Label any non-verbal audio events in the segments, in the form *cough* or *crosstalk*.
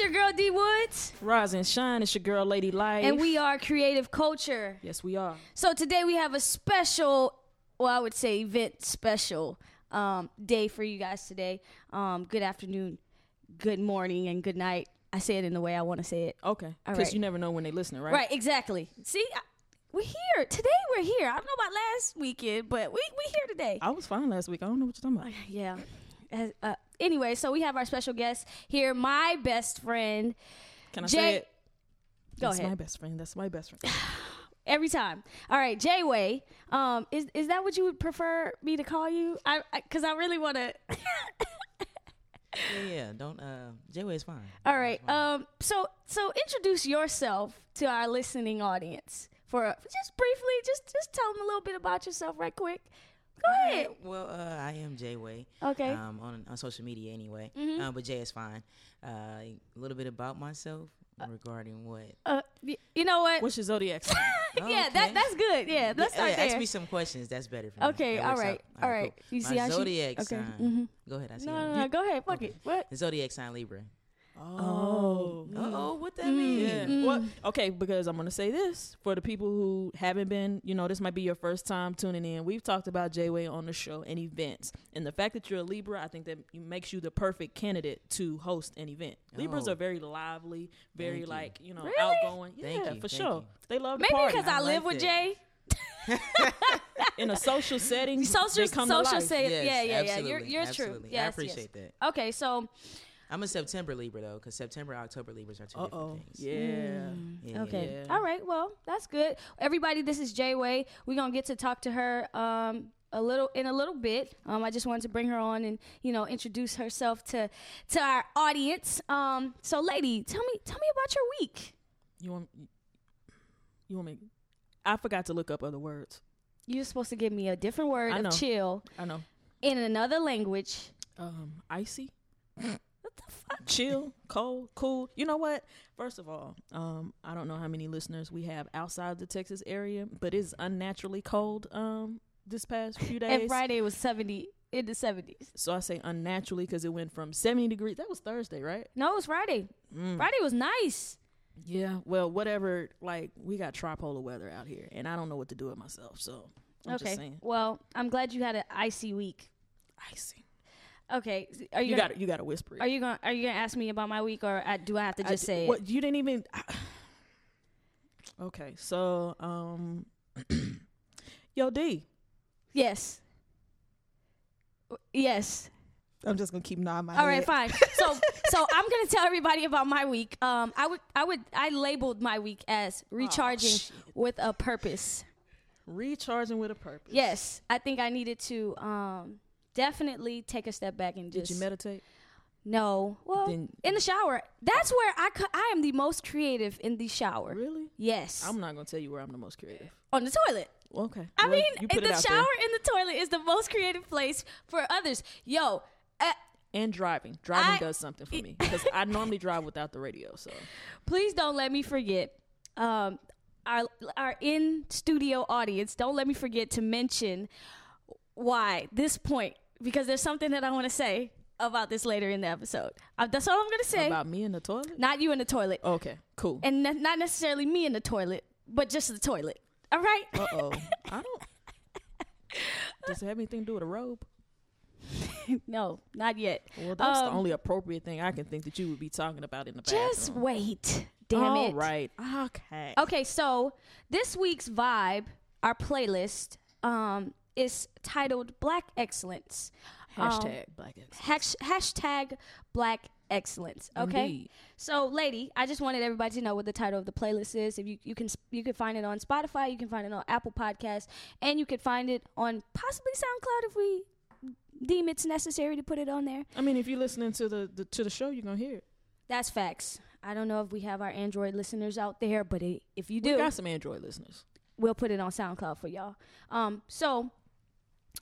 it's your girl D Woods, Rise and shine. It's your girl, Lady Life. and we are Creative Culture. Yes, we are. So today we have a special, well, I would say event special um, day for you guys today. Um, good afternoon, good morning, and good night. I say it in the way I want to say it. Okay. Because right. you never know when they listening, right? Right, exactly. See, I, we're here today. We're here. I don't know about last weekend, but we we here today. I was fine last week. I don't know what you're talking about. Yeah. As- uh, anyway, so we have our special guest here, my best friend. Can I Jay- say it? Go That's ahead. my best friend. That's my best friend. *sighs* Every time. All right, Jay Way. Um, is is that what you would prefer me to call you? I because I, really want to. Yeah, yeah. Don't. Uh, J-Way is fine. All right. Um. So so introduce yourself to our listening audience for just briefly. Just just tell them a little bit about yourself, right quick. Go ahead. Alright, Well, uh, I am J-Way. Okay. Um, on on social media anyway. Mhm. Uh, but Jay is fine. Uh, a little bit about myself regarding what. Uh, you know what? What's your zodiac sign? *laughs* yeah, that that's good. Yeah, let's Yeah, start yeah. Ask me some questions. That's better for me. Okay, That all works out. right, all right. cool. You see My how she- zodiac okay, sign. mhm. Go ahead. I see. no, no, no. Go ahead. Fuck Okay. it. What? The zodiac sign Libra. Oh. Oh, what that Mm. mean? Yeah. Mm. Well, okay, because I'm gonna say this for the people who haven't been, you know, this might be your first time tuning in. We've talked about J-Way on the show and events, and the fact that you're a Libra, I think that makes you the perfect candidate to host an event. Libras Oh. are very lively, very Thank you. like you know Really? outgoing. Thank yeah, you, for thank sure. you. They love to Maybe party because I, I live like with that. Jay. *laughs* in a social setting. *laughs* Social they come social life. say Yes, yeah yeah yeah. absolutely, You're you're true. Yes, I yes. appreciate that. Okay, so I'm a September Libra though, because September, October Libras are two Uh different oh. things. Yeah. Yeah. okay, Yeah. all right. Well, that's good. Everybody, this is Jay Way. We're gonna get to talk to her um a little in a little bit. Um, I just wanted to bring her on and you know introduce herself to to our audience. Um, so lady, tell me tell me about your week. You want you want me? I forgot to look up other words. You're supposed to give me a different word I of know. chill I know. in another language. Um, icy. *laughs* The fuck? chill, cold, cool. You know what? First of all, um, I don't know how many listeners we have outside the Texas area, but it's unnaturally cold um this past few days. And Friday was seventy in the seventies. So I say unnaturally because it went from 70 degrees. That was Thursday, right? No, it was Friday. Mm. Friday was nice. Yeah. Well, whatever. Like we got tripolar weather out here, and I don't know what to do with myself. So I'm okay. just saying, Well, I'm glad you had an icy week. icy. Okay. Are you, You got you got to whisper it. Are you gonna Are you gonna ask me about my week, or uh, do I have to just d- say what it? you didn't even. *sighs* okay, so um, *clears throat* yo D, Yes. Yes. I'm just gonna keep nodding my All right. Fine. *laughs* So so I'm gonna tell everybody about my week. Um, I would I would I labeled my week as recharging shit. with a purpose. Recharging with a purpose. Yes, I think I needed to um definitely take a step back and just. Did you meditate? no. Well, Then- in the shower. That's where I cu- I am the most creative in the shower. Really? Yes. I'm not gonna tell you where I'm the most creative. on the toilet. Okay. I Well, mean, in the shower there. in the toilet is the most creative place for others. Yo, uh, and driving. Driving I- does something for me because I normally drive without the radio. So *laughs* please don't let me forget. Um, our our in studio audience, don't let me forget to mention why this point because there's something that I want to say about this later in the episode. Uh, that's all I'm gonna say. about me in the toilet. not you in the toilet, Okay. Cool. and ne- not necessarily me in the toilet, but just the toilet. All right. Uh oh. *laughs* I don't. Does it have anything to do with a robe? *laughs* no, not yet. Well, that's the Um, only appropriate thing I can think that you would be talking about in the bathroom. Just wait. Damn All it. All right. Okay. Okay, so this week's vibe, our playlist, um, is titled Black Excellence. Um, Hashtag Black Excellence. hash, hashtag Black Excellence. Okay. Indeed. So, lady, I just wanted everybody to know what the title of the playlist is. If you you can you can find it on Spotify, you can find it on Apple Podcasts, and you can find it on possibly SoundCloud if we deem it's necessary to put it on there. I mean, if you're listening to the, the to the show, you're gonna hear it. That's facts. I don't know if we have our Android listeners out there, but i if you do, We got some Android listeners. we'll put it on SoundCloud for y'all. Um, so,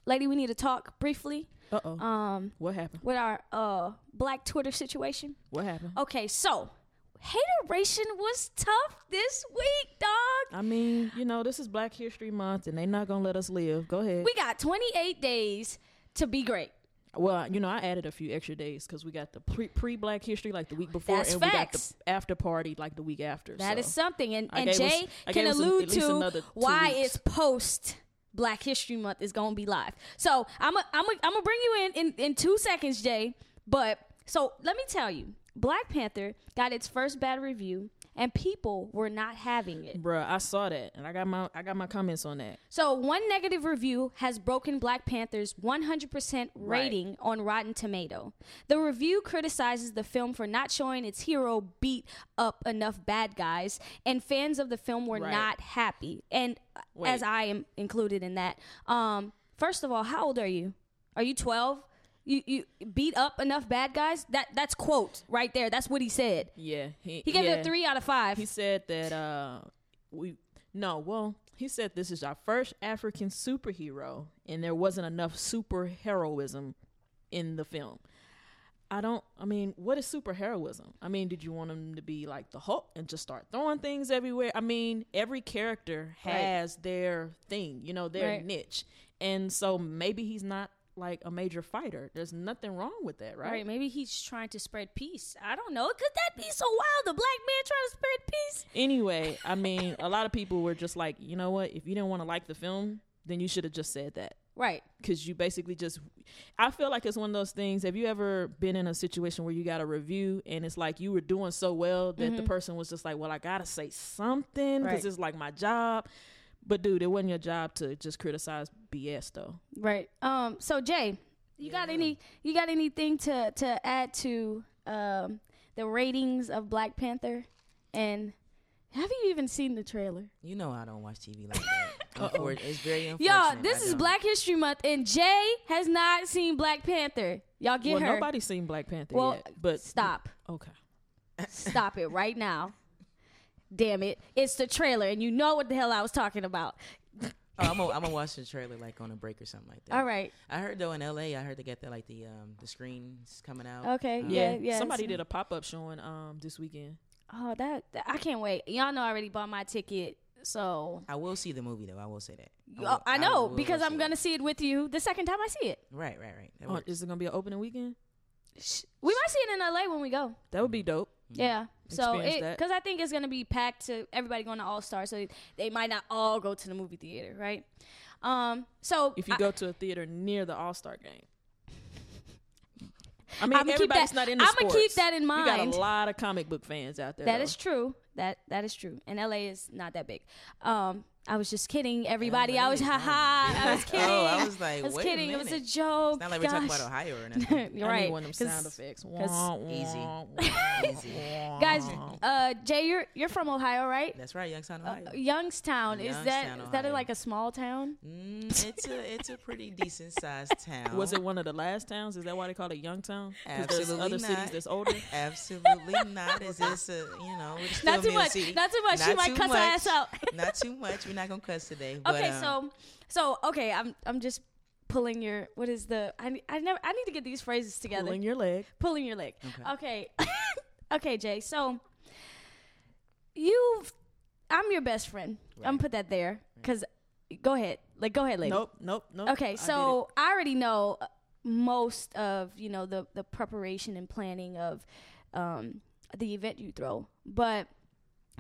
lady, we need to talk briefly. Uh oh. Um, what happened? with our uh black Twitter situation. What happened? Okay, so hateration was tough this week, dog. I mean, you know, this is Black History Month, and they're not gonna let us live. Go ahead. We got 28 days to be great. Well, you know, I added a few extra days because we got the pre pre Black History like the week before, That's and we got the after party like the week after. That so. is something, and and gave us- Jay can an- allude to why weeks. it's post Black History Month is to be live. So I'm a, I'm a, I'm gonna bring you in, in in two seconds, Jay. But so let me tell you, Black Panther got its first bad review, and people were not having it. Bruh, I saw that, and I got my I got my comments on that. So one negative review has broken Black Panther's 100% rating on Rotten Tomato. The review criticizes the film for not showing its hero beat up enough bad guys, and fans of the film were Right. not happy. And uh, Wait. as I am included in that, um, first of all, how old are you? Are you 12? You you beat up enough bad guys? That that's quote right there. That's what he said. Yeah, he, He gave yeah. it a three out of five. He said that uh we no, well, he said this is our first African superhero and there wasn't enough super heroism in the film. I don't I mean, what is super heroism? I mean, did you want him to be like the Hulk and just start throwing things everywhere? I mean, every character Right. has their thing, you know, their Right. niche. And so maybe he's not like a major fighter. There's nothing wrong with that, right? Right, maybe he's trying to spread peace. I don't know. Could that be so wild? The black man trying to spread peace? Anyway, I mean, a lot of people were just like, you know what? If you didn't want to like the film, then you should have just said that. Right. Because you basically just, I feel like it's one of those things. Have you ever been in a situation where you got a review and it's like you were doing so well that the mm-hmm. person was just like, well, I got to say something because Right. it's like my job. But dude, it wasn't your job to just criticize BS though. Right. Um. So Jay, you got any? You got anything to to add to um the ratings of Black Panther? And have you even seen the trailer? You know I don't watch TV like that. *laughs* Unfor- it's very unfortunate. Y'all, this I is don't. Black History Month, and Jay has not seen Black Panther. Y'all get well, her. nobody's seen Black Panther well, yet. But stop. Okay. Stop it right now. Damn it! It's the trailer, and you know what the hell I was talking about. Oh, I'm gonna I'm gonna watch the trailer like on a break or something like that. All right. I heard though in LA, I heard they got the like the um the screens coming out. Okay. Um, Yeah. Yeah, Yeah. somebody did a pop up showing um this weekend. Oh, that, that- I can't wait. Y'all know I already bought my ticket, so I will see the movie though. I will say that. Oh, will- I know will because see I'm gonna see it with you the second time I see it. Right, right, right. Oh, is it gonna be an opening weekend? We might see it in LA when we go. That would be dope. Yeah. So it because I think it's gonna be packed to everybody going to All Star, so they might not all go to the movie theater, right? Um. So If you I- go to a theater near the All Star game. *laughs* I mean, keep everybody's that- not into I'ma keep that in mind. You got a lot of comic book fans out there. that though. is true. That that is true. And LA is not that big. Um. I was just kidding, everybody. LA I was is *laughs* ha ha. *laughs* I was kidding. Oh, I was like, I was wait a kidding. It was a joke. It's not like we're talking about Ohio or *laughs* nothing. You're I right. need one of them 'cause- sound effects. 'cause- Wah, Easy. Easy. Guys, uh, Jay, you're you're from Ohio, right? That's right, Youngstown, Uh, Ohio. Youngstown. Is that Youngstown, is that Ohio. like a small town? Mm, it's a it's a pretty decent sized town. was it one of the last towns? Is that why they call it Youngtown? 'Cause there's Absolutely other cities that's older. Absolutely not. Is this a you know? It's still Not too much. Not too much. she Not might too cuss her much. ass out. *laughs* Not too much. We're not gonna cuss today. But, okay, um, so so okay, I'm I'm just pulling your what is the I I never I need to get these phrases together. Pulling your leg. Pulling your leg. Okay. Okay. *laughs* Okay, Jay. So you I'm your best friend. I'm gonna put that there cuz go ahead. Like go ahead, lady. Nope, nope, nope. Okay, so I, already know uh, most of you know the the preparation and planning of um, the event you throw, but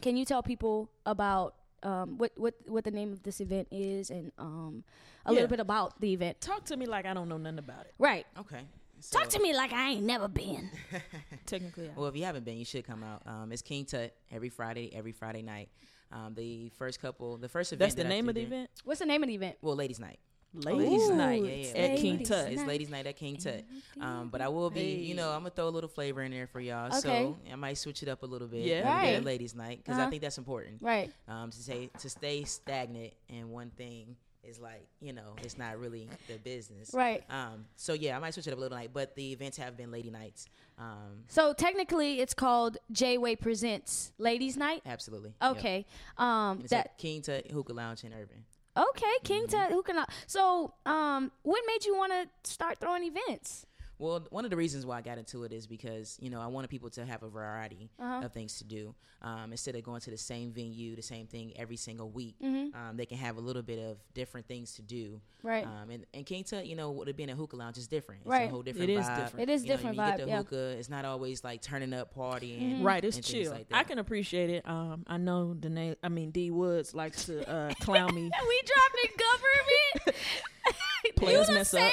can you tell people about um, what what what the name of this event is and um, a Yeah. little bit about the event? talk to me like I don't know nothing about it. Right. okay. So, Talk to me like I ain't never been. *laughs* Technically, I Well, if you haven't been, you should come out. Um, it's King Tut every Friday, every Friday night. Um, the first couple, the first event. that's the that name of the event. What's the name of the event? Well, Ladies Night. Ladies' Ooh, Night yeah, yeah. at King Tut. It's Ladies Night at King Tut. Um, but I will be, you know, I'm gonna throw a little flavor in there for y'all. Okay. So I might switch it up a little bit. Yeah. Right. Ladies Night because Uh-huh. I think that's important. Right. Um, to say to stay stagnant in one thing is like you know it's not really the business. Right. Um, so yeah, I might switch it up a little night, but the events have been lady nights. Um, So technically, it's called J Way Presents Ladies Night. absolutely. Yep. Okay. Um. It's That at King Tut Hookah Lounge in Urban. Okay. King. Tut. Who can? I, so um. What made you want to start throwing events? Well, one of the reasons why I got into it is because you know I wanted people to have a variety Uh-huh. of things to do um, instead of going to the same venue, the same thing every single week. Mhm. Um, they can have a little bit of different things to do. Right. Um, and and King Tut, you know, with it being a hookah lounge is different. It's Right. a whole different It is vibe. different. It is You know, different when you get the yeah. hookah, it's not always like turning up, partying. Right, it's and things chill. like I can appreciate it. Um, I know Danae, I mean D Woods likes to uh, clown me. *laughs* we dropping government. *laughs* you Players the mess same up.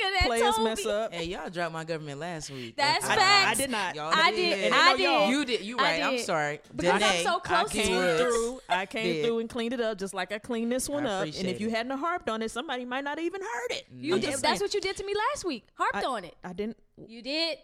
Nigga that Players told mess up. Hey, y'all dropped my government last week. That's I- facts. I did not. Y'all I did. did. I know y'all. did. You did. You I right. I'm sorry. Because I'm so close to came you. Woods. through. I came Did. through and cleaned it up just like I cleaned this one I up. And if you hadn't harped on it, somebody might not even heard it. You I'm did. That's saying. what you did to me last week. Harped I- on it. I didn't. You did.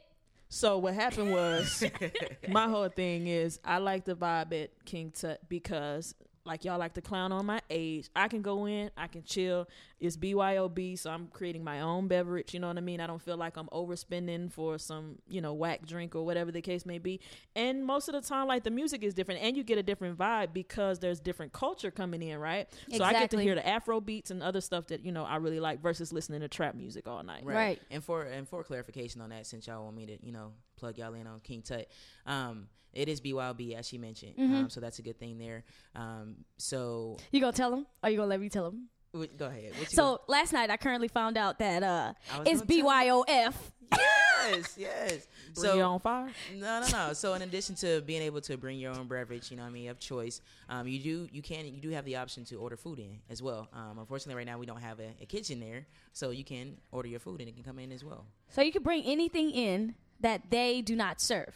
So what happened was, *laughs* my whole thing is I like the vibe at King Tut because like y'all like to clown on my age. I can go in, I can chill. It's BYOB, so I'm creating my own beverage. You know what I mean? I don't feel like I'm overspending for some you know whack drink or whatever the case may be. And most of the time, like the music is different, and you get a different vibe because there's different culture coming in, right? Exactly. So I get to hear the Afro beats and other stuff that you know I really like versus listening to trap music all night. Right. And for and for clarification on that, since y'all want me to, you know, plug y'all in on King Tut, um, it is BYOB as she mentioned. Mm-hmm. Um, so that's a good thing there. Um, so You gonna tell him? Or you gonna let me tell him? w- go ahead. What you So last night I currently found out that uh it's BYOF. yes, yes. So So on fire. No, no, no. So in addition to being able to bring your own beverage, you know, what I mean, of choice, um, you do you can you do have the option to order food in as well. Um, unfortunately, right now we don't have a, a kitchen there, so you can order your food and it can come in as well. So you can bring anything in that they do not serve.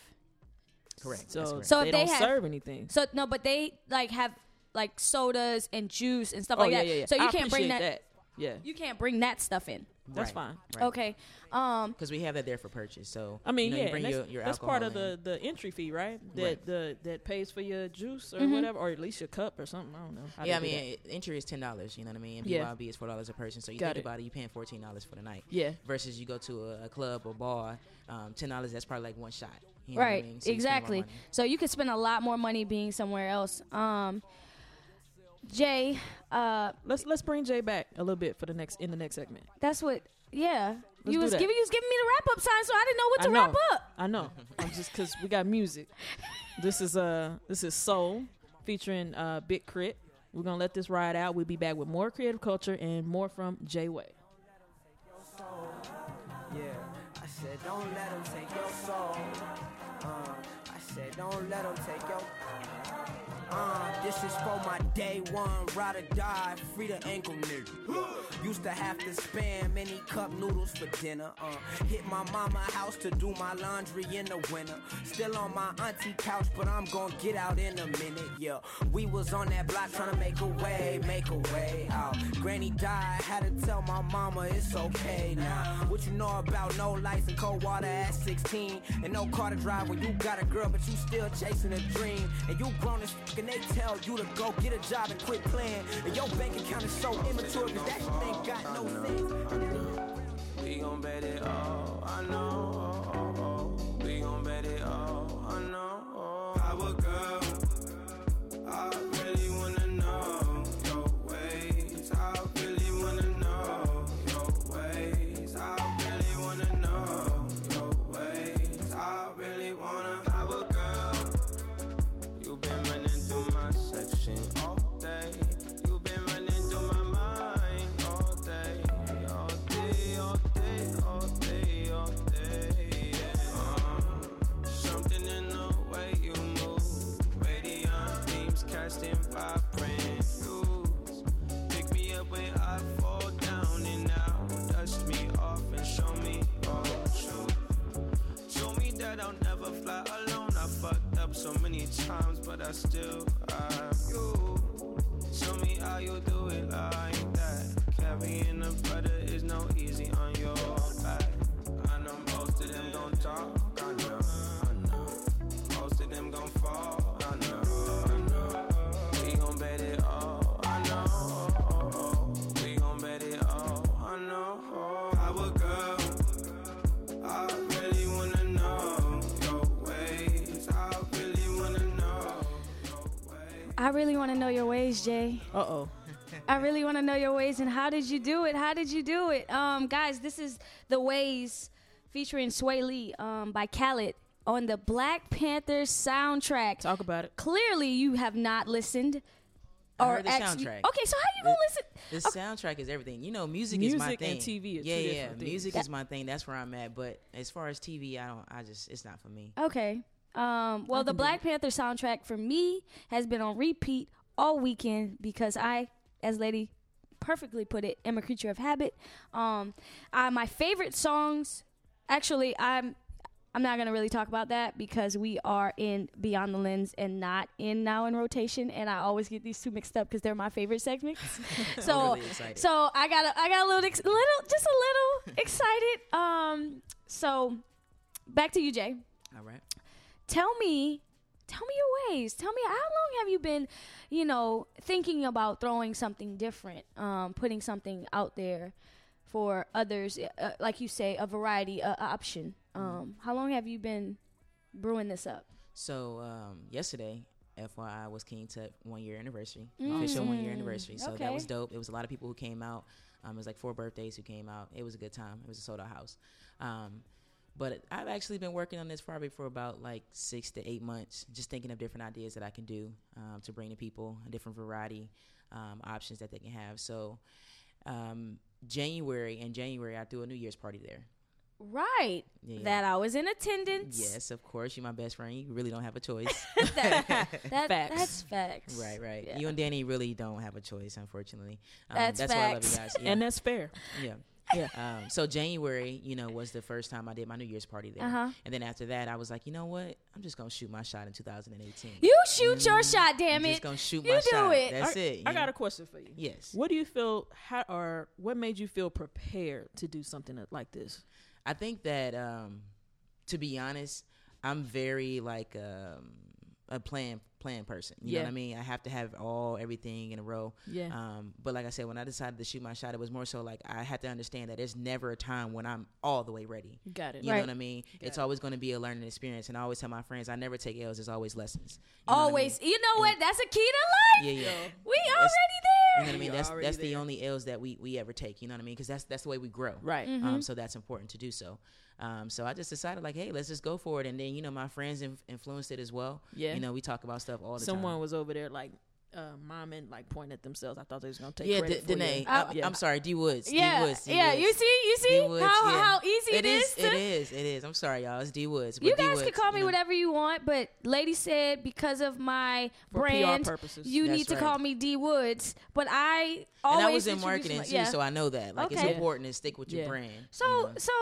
Correct. So, correct. So they if they don't have- serve anything. So no, but they like have like sodas and juice and stuff oh like yeah, that. yeah, yeah. So you I can't bring appreciate that, Yeah, You can't bring that stuff in. that's Right, fine. right. Okay. Um. Because we have that there for purchase. So I mean, you know, yeah, you bring and your, that's, your that's part of alcohol the, the entry fee, right? That Right. the that pays for your juice or Mhm. whatever, or at least your cup or something. I don't know. how in. Yeah, I mean, it- entry is ten dollars. You know what I mean? And Yeah. BYOB is four dollars a person. So you Got think it. about it, you paying fourteen dollars for the night. yeah, Versus you go to a, a club or bar, um, ten dollars. That's probably like one shot. You know what I Right. mean? So you spend more exactly. money. So you could spend a lot more money being somewhere else. Um. Jay, uh, let's let's bring Jay back a little bit for the next in the next segment. that's what. Yeah. Let's you was that. giving you was giving me the wrap up sign, so I didn't know what to know. wrap up. I know. I'm just because we got music. This is uh this is Soul featuring uh Big Crit. We're gonna let this ride out. We'll be back with more creative culture and more from Jay Way. Yeah, I said don't let them take your soul. Uh, I said don't let them take your. Uh, this is for my day one, ride or die, free the ankle nigga. Used to have to spam many cup noodles for dinner. Uh, hit my mama house to do my laundry in the winter. Still on my auntie couch, but I'm gonna get out in a minute. Yeah, we was on that block trying to make a way, make a way out. Granny died, had to tell my mama it's okay now. What you know about no lights and cold water at 16, and no car to drive when you got a girl, but you still chasing a dream. And you grown as fuck and they tell you to go get a job and quit playing. And your bank account is so immature cause that shit ain't got no sense. We gon' bet it all, I know. I still I really want to know your ways, Jay. Uh oh. I really want to know your ways and how did you do it? How did you do it? Um, guys, this is the ways featuring Swae Lee um, by Khalid on the Black Panther soundtrack. Talk about it. Clearly, you have not listened. I or heard the actually- soundtrack. Okay, so how you gonna listen? The soundtrack is everything. You know, music, is my Music thing. and TV are yeah, two yeah. different things. Music is my thing. That's where I'm at. But as far as TV, I don't. I just, it's not for me. Okay. Um, well, the Black Panther soundtrack for me has been on repeat all weekend because I, as Lady perfectly put it, am a creature of habit. Um, I, my favorite songs, actually, I'm. I'm not gonna really talk about that because we are in Beyond the Lens and not in Now in Rotation, and I always get these two mixed up because they're my favorite segments. *laughs* so, really so I got, a, I got a little, ex- little, just a little excited. Um, so back to you, Jay All right. Tell me tell me your ways tell me how long have you been you know thinking about throwing something different um, putting something out there for others uh, like you say a variety uh, option um, how long have you been brewing this up So um, yesterday, FYI, was King Tut one year anniversary, Mm. official one year anniversary. So Okay. that was dope. It was a lot of people who came out. Um, it was like four birthdays who came out. It was a good time. It was a sold out house. But I've actually been working on this probably for about like six to eight months, just thinking of different ideas that I can do um, to bring to people a different variety um, options that they can have. So um, January in January, I threw a New Year's party there. right Yeah. that i was in attendance Yes, of course. You're my best friend. You really don't have a choice. *laughs* that, that- Facts. that's facts Right, right. Yeah. You and Danny really don't have a choice, unfortunately. Um, That's that's why I love you guys. *laughs* Yeah. And that's fair. yeah. Yeah. Um, so January, you know, was the first time I did my New Year's party there, Uh-huh. and then after that, I was like, you know what? I'm just gonna shoot my shot in 2018. you shoot your shot damn I'm it just gonna shoot You my do shot. it. That's I, it. I you got know? a question for you. yes. What do you feel? How or what made you feel prepared to do something like this? I think that, um, to be honest, I'm very like um, a plan plan person. You know what I mean? I have to have all everything in a row. Yeah. Um, but like I said, when I decided to shoot my shot, it was more so like I had to understand that there's never a time when I'm all the way ready. Got it. You Right. know what I mean? it's it. always going to be a learning experience, and I always tell my friends, I never take L's. There's always lessons. You know I always mean? you know what that's a key to life Yeah, yeah. we That's- already You there know what I mean? That's that's the only L's that we we ever take. You know what I mean? Because that's that's the way we grow. Right. Mm-hmm. Um, so that's important to do so. Um, so I just decided like, hey, let's just go for it. And then you know my friends inf- influenced it as well. Yeah. You know we talk about stuff all the Someone time. Someone was over there like uh, mom and like pointing at themselves. I thought they was gonna take yeah, credit D- for Danae. you. I, Yeah. I'm sorry, D Woods. Yeah, D Woods. D yeah. Woods. You see, you see Woods, how yeah. how easy it is. to. It is. It is. I'm sorry, y'all. It's D Woods. but You D guys Woods, can call me you know. whatever you want, but lady said because of my For PR brand, purposes. you That's need to right. call me D Woods. But I always And I was in marketing my- too, yeah. so I know that. Like Okay. it's important to stick with your brand. so you know, so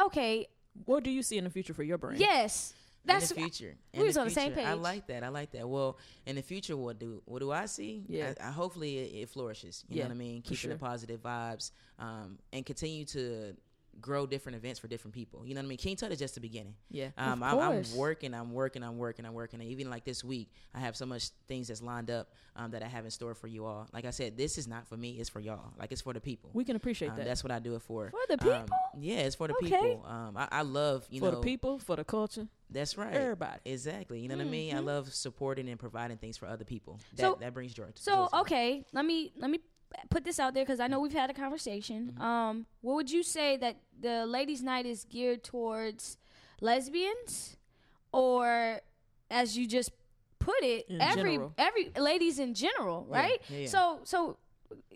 okay, What do you see in the future for your brand? yes, that's in the future. we In was the on the same page. I like that. I like that. Well, in the future, what do what do I see? Yeah. I, I hopefully it, it flourishes. You Yeah, know what I mean? for Keeping sure. the positive vibes, um, and continue to grow different events for different people. You know what I mean? King Tut is just the beginning. Yeah. Um, Of I'm, I'm working, I'm working, I'm working, I'm working. And even like this week, I have so much things that's lined up um, that I have in store for you all. Like I said, this is not for me; it's for y'all. Like it's for the people. We can appreciate Um, that. that's what I do it for. For the Um, people? yeah, it's for the Okay. people. Um, I, I love you for know For the people, for the culture, That's right. everybody. Exactly. You know what I mean? I love supporting and providing things for other people. That So- that brings joy. To, So okay, let me let me put this out there because I know we've had a conversation. Mm-hmm. Um, what would you say that the ladies' night is geared towards lesbians, or as you just put it, In every general. every ladies in general, Yeah, right? yeah, yeah. So so,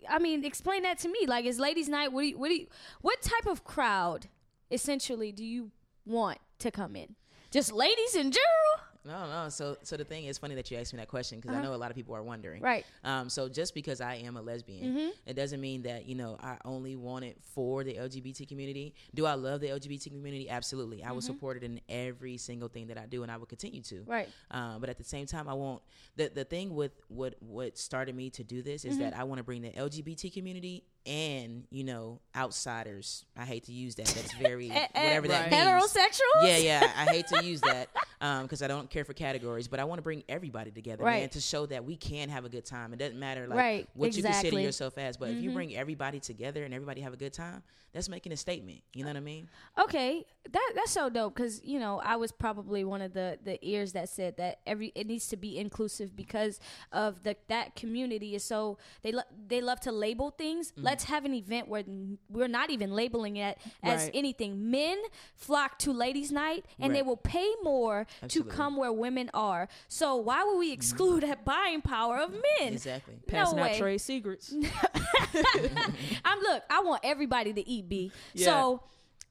I mean, explain that to me. Like, is ladies' night? What do you what do you what type of crowd essentially do you want to come in? Just ladies in general, No, no. So, so the thing is funny that you asked me that question because Uh-huh. I know a lot of people are wondering. right? Um, so just because I am a lesbian, Mm-hmm. it doesn't mean that you know I only want it for the LGBT community. Do I love the LGBT community? Absolutely. I will support it in every single thing that I do, and I will continue to. Mm-hmm. Right. Um, but at the same time, I won't. The the thing with what what started me to do this is Mm-hmm. that I want to bring the LGBT community and you know outsiders. I hate to use that. That's very *laughs* Eh, eh, whatever that Right. means. Heterosexuals. Yeah, yeah. I hate to use that. because I don't care for categories, but I want to bring everybody together, Right. man, to show that we can have a good time. It doesn't matter like Right, what you consider yourself as, but if you Mhm. bring everybody together and everybody have a good time, that's making a statement. You know what I mean? Okay, that that's so dope because you know I was probably one of the the ears that said that every it needs to be inclusive because of the that community is so they lo- they love to label things. Mm-hmm. Let's have an event where we're not even labeling it as Right. anything. Men flock to ladies' night and they will pay more Absolutely. to come where women are. So why would we exclude that buying power of men? Exactly. Passing no out way. trade secrets. *laughs* I'm look. I want everybody to eat B. Yeah. So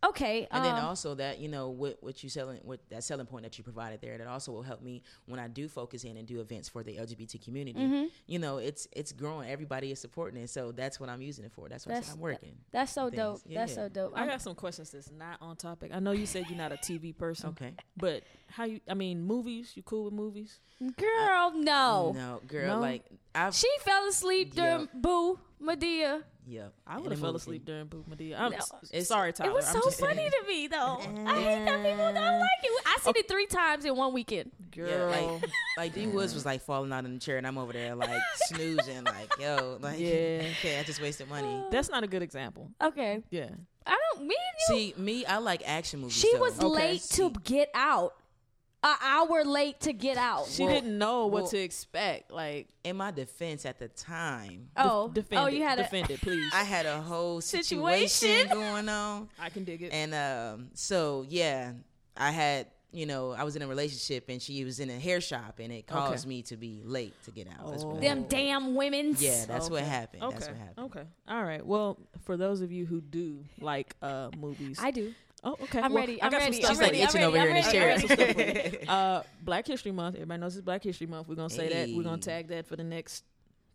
okay, And then um, also that you know what what you selling what that selling point that you provided there that also will help me when I do focus in and do events for the LGBT community. Mm-hmm. You know, it's it's growing. Everybody is supporting it, so that's what I'm using it for. That's what That's- I'm working. that's so things. dope. That's Yeah. so dope. I got some questions that's not on topic. I know you said you're not a TV person. Okay. But how you? I mean, movies. You cool with movies? Girl, no. No, girl, No? like I've She fell asleep during Yep. Boo Madea. Yep. I And would have the fell movie- asleep during Boot Madea. I'm No. s- sorry, Tyler. it was so just- funny to me though. I hate that people don't like it. I seen it three times in one weekend. girl. Yeah, like like D Woods was like falling out in the chair, and I'm over there like *laughs* snoozing, like yo, like Yeah. *laughs* okay, I just wasted money. *gasps* that's not a good example. Okay, Yeah. I don't. Me and you. See, me, I like action movies. she though. was Okay. late to get out. An hour late to get out. She Well- didn't know what well- to expect. Like, In my defense, at the time, def- oh, defend oh, it. you had a defend it, please. I had a whole Situation. situation going on, *laughs* I can dig it. and um, so yeah, I had. You know, I was in a relationship and she was in a hair shop, and it caused Okay. me to be late to get out. Let's Oh. them that damn women's. Yeah, that's what Okay. happened. Okay. That's what happened. Okay. All right. Well, for those of you who do like uh movies, I do. Oh okay. I'm Well, ready. I I'm got some ready. stuff I'm She's like ready. itching I'm over ready. here in the I'm chair. ready. I got stuff for you. *laughs* uh, Black History Month. Everybody knows it's Black History Month. We're gonna say that. We're gonna tag that for the next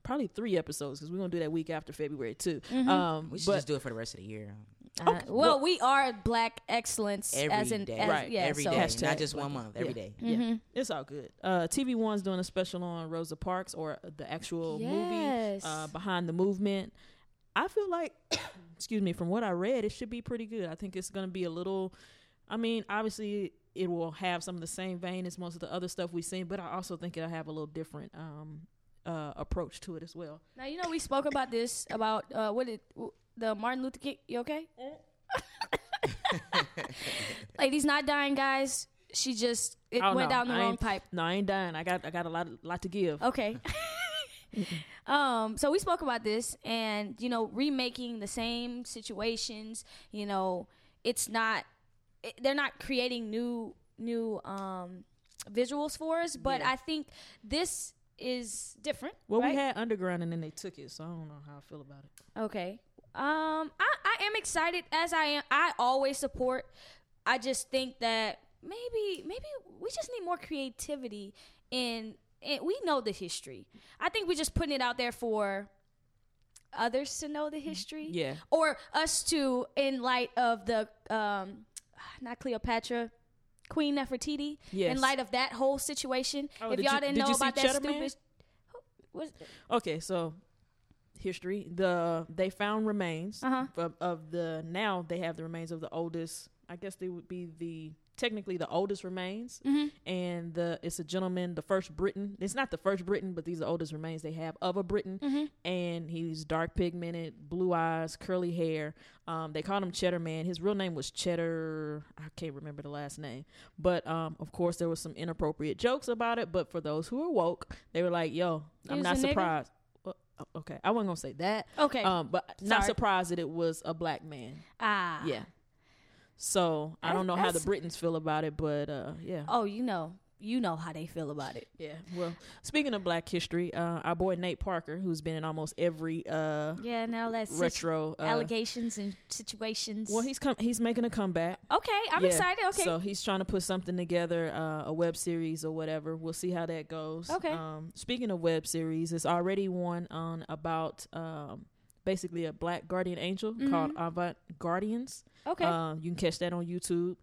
probably three episodes because we're gonna do that week after February too. Mhm. Um, We should but just do it for the rest of the year. Uh, Okay, well, well- we are black excellence Every as in day. as, Right, Yeah, every so. day, Hashtag not just Black- one month. yeah. Every day. yeah, Mhm. it's all good. Uh, TV One's doing a special on Rosa Parks or the actual movie uh, behind the movement. I feel like, *coughs* excuse me, from what I read, it should be pretty good. I think it's going to be a little. I mean, obviously, it will have some of the same vein as most of the other stuff we've seen, but I also think it'll have a little different um, uh, approach to it as well. Now you know we spoke about this about uh what it the Martin Luther King. You okay? *laughs* Lady's not dying, guys. She just it Oh, went no, down the I wrong pipe. No, I ain't dying. I got I got a lot lot to give. Okay. *laughs* um, so we spoke about this and you know, remaking the same situations, you know, it's not it, they're not creating new new um visuals for us, but Yeah. I think this is different. Well, right? we had Underground and then they took it, so I don't know how I feel about it. Okay. Um, I, I am excited as I am. I always support. I just think that maybe maybe we just need more creativity in. And we know the history. I think we're just putting it out there for others to know the history, Yeah. or us to, in light of the um, *sighs* not Cleopatra, Queen Nefertiti. Yes. In light of that whole situation, Oh, if did y'all you- didn't did know about that Cheddar Man? stupid. What's, Okay, so history. The they found remains Uh-huh. of, of the now they have the remains of the oldest. I guess they would be the technically the oldest remains, mm-hmm. and the it's a gentleman, the first Briton. It's not the first Briton, but these are the oldest remains they have of a Briton, Mm-hmm. and he's dark pigmented, blue eyes, curly hair. Um, they called him Cheddar Man. His real name was Cheddar. I can't remember the last name, but um, of course there was some inappropriate jokes about it. But for those who are woke, they were like, "Yo, He I'm not nigga? surprised." Well, okay, I wasn't gonna say that. Okay. Um, but not surprised that it was a black man. ah. Yeah. So I don't know how the Britons feel about it, but uh, yeah. Oh, you know, you know how they feel about it. Yeah. Well, speaking of Black history, uh, our boy Nate Parker, who's been in almost every uh, Yeah, now that's retro uh, allegations and situations. Well, he's come. He's making a comeback. okay. I'm Yeah. excited. Okay. So he's trying to put something together, uh, a web series or whatever. We'll see how that goes. Okay. Um, speaking of web series, it's already one on about um, basically a black guardian angel called Avant Guardians. Okay. Um, you can catch that on YouTube.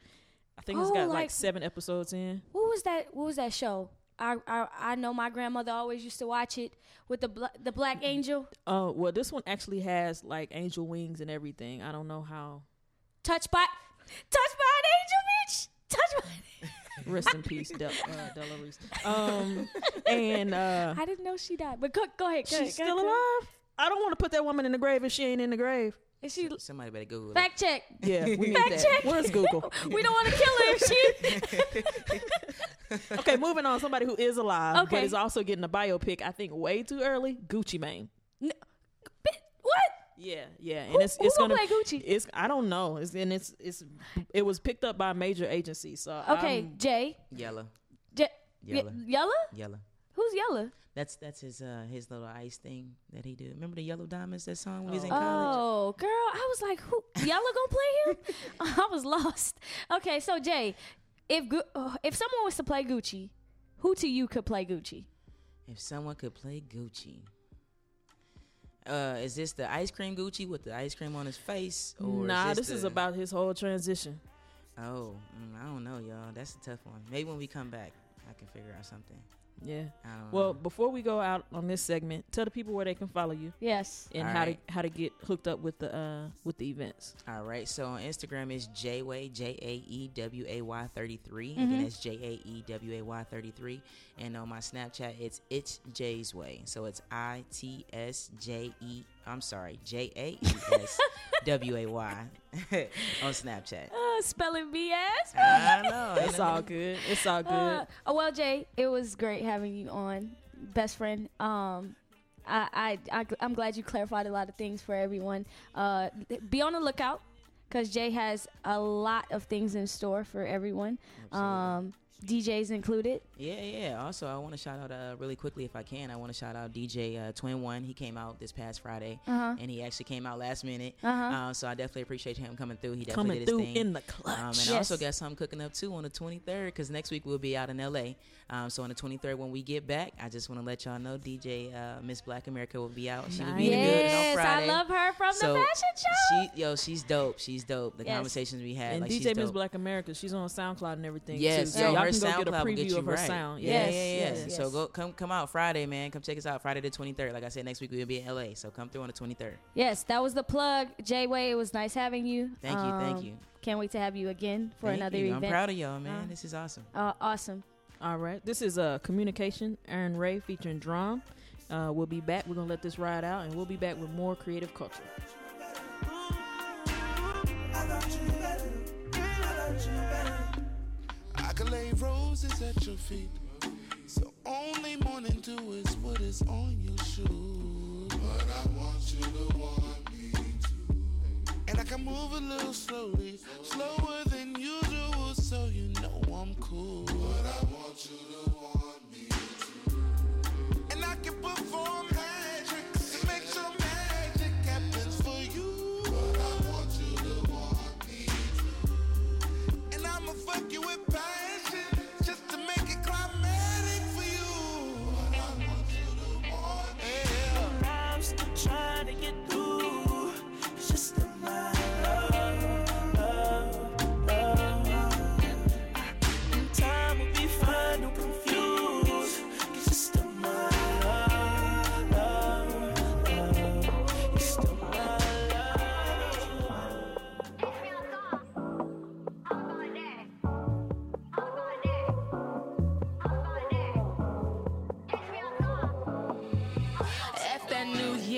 I think it's Oh, got like, like- seven episodes in. what was that? What was that show? I, I I know my grandmother always used to watch it with the bla- the black angel. Uh, well, this one actually has like angel wings and everything. I don't know how. Touch by, touched by an angel, bitch. Touched by. *laughs* Rest in peace, Del, uh, Della Reese. Um, and uh, I didn't know she died. But go, go ahead. Go ahead, she's go still ahead. alive. I don't want to put that woman in the grave if she ain't in the grave. Is she Somebody better Google it. fact check? Yeah, we need Fact that. check. Where's Google? *laughs* We don't want to kill her if she. *laughs* Okay, moving on. Somebody who is alive, Okay. but is also getting a biopic. I think way too early. Gucci Mane. N- what? Yeah, yeah, and Who- it's it's gonna gonna play Gucci? It's I don't know. It's and it's it's it was picked up by a major agency. So Okay, I'm- Jay. Yellow. J- Yellow. Y- Yella? Yellow. Who's Yella? That's that's his uh his little ice thing that he did. Remember the yellow diamonds that song when we was in college? Oh, girl, I was like, who? Yella gonna play him? *laughs* *laughs* I was lost. Okay, so Jay, if uh, if someone was to play Gucci, who to you could play Gucci? If someone could play Gucci. Uh, is this the ice cream Gucci with the ice cream on his face? Or nah, is this this is about his whole transition. Oh, mm, I don't know, y'all. That's a tough one. Maybe when we come back, I can figure out something. Yeah. Well, know. before we go out on this segment, tell the people where they can follow you Yes. and All how right. to how to get hooked up with the uh with the events. All right. So on Instagram is Jayway J A E W A Y thirty three. Mhm. Again, that's J A E W A Y thirty three. And on my Snapchat, it's it's Jay's Way. So it's I T S J E. I'm sorry, J A E S W A Y *laughs* on Snapchat. Uh, spelling BS. I know. It's all good. It's all good. Uh, oh well, Jay, it was great having you on, best friend. Um, I, I, I I'm glad you clarified a lot of things for everyone. Uh, be on the lookout because Jay has a lot of things in store for everyone. Um, DJs included. Yeah, yeah. Also, I want to shout out uh, really quickly, if I can. I want to shout out DJ uh, Twin One. He came out this past Friday, Uh-huh. and he actually came out last minute. Uh-huh. Uh, so I definitely appreciate him coming through. He definitely Coming did his through thing. in the clutch. Um, and Yes. I also got something cooking up too on the 23rd because next week we'll be out in LA. Um, so on the 23rd when we get back, I just want to let y'all know DJ uh, Miss Black America will be out. She will be in the building on Yes, Friday. I love her from So, the fashion show. She, yo, she's dope. She's dope. The Yes. conversations we had, and like DJ she's Miss. Black America, she's on SoundCloud and everything. Yes, too. yo, So y'all her can go get a SoundCloud will get you of her right. sound. Yeah, Yes, yeah, yeah. yes, So yes. go come come out Friday, man. Come check us out Friday the 23rd. Like I said, next week we'll be in LA. So come through on the 23rd. Yes, that was the plug. Jay Way, it was nice having you. Thank you, thank Um, you. Can't wait to have you again for Thank another you. event. I'm proud of y'all, man. Uh, this is awesome. uh, awesome. All right. This is uh, Communication, Aaron Ray featuring Drum. Uh, we'll be back. We're going to let this ride out, and we'll be back with more creative culture. Could lay roses at your feet. So only morning dew is what is on your shoes. But I want you to want me too. And I can move a little slowly, slower than usual, so you know I'm cool. But I want you to want me too. And I can perform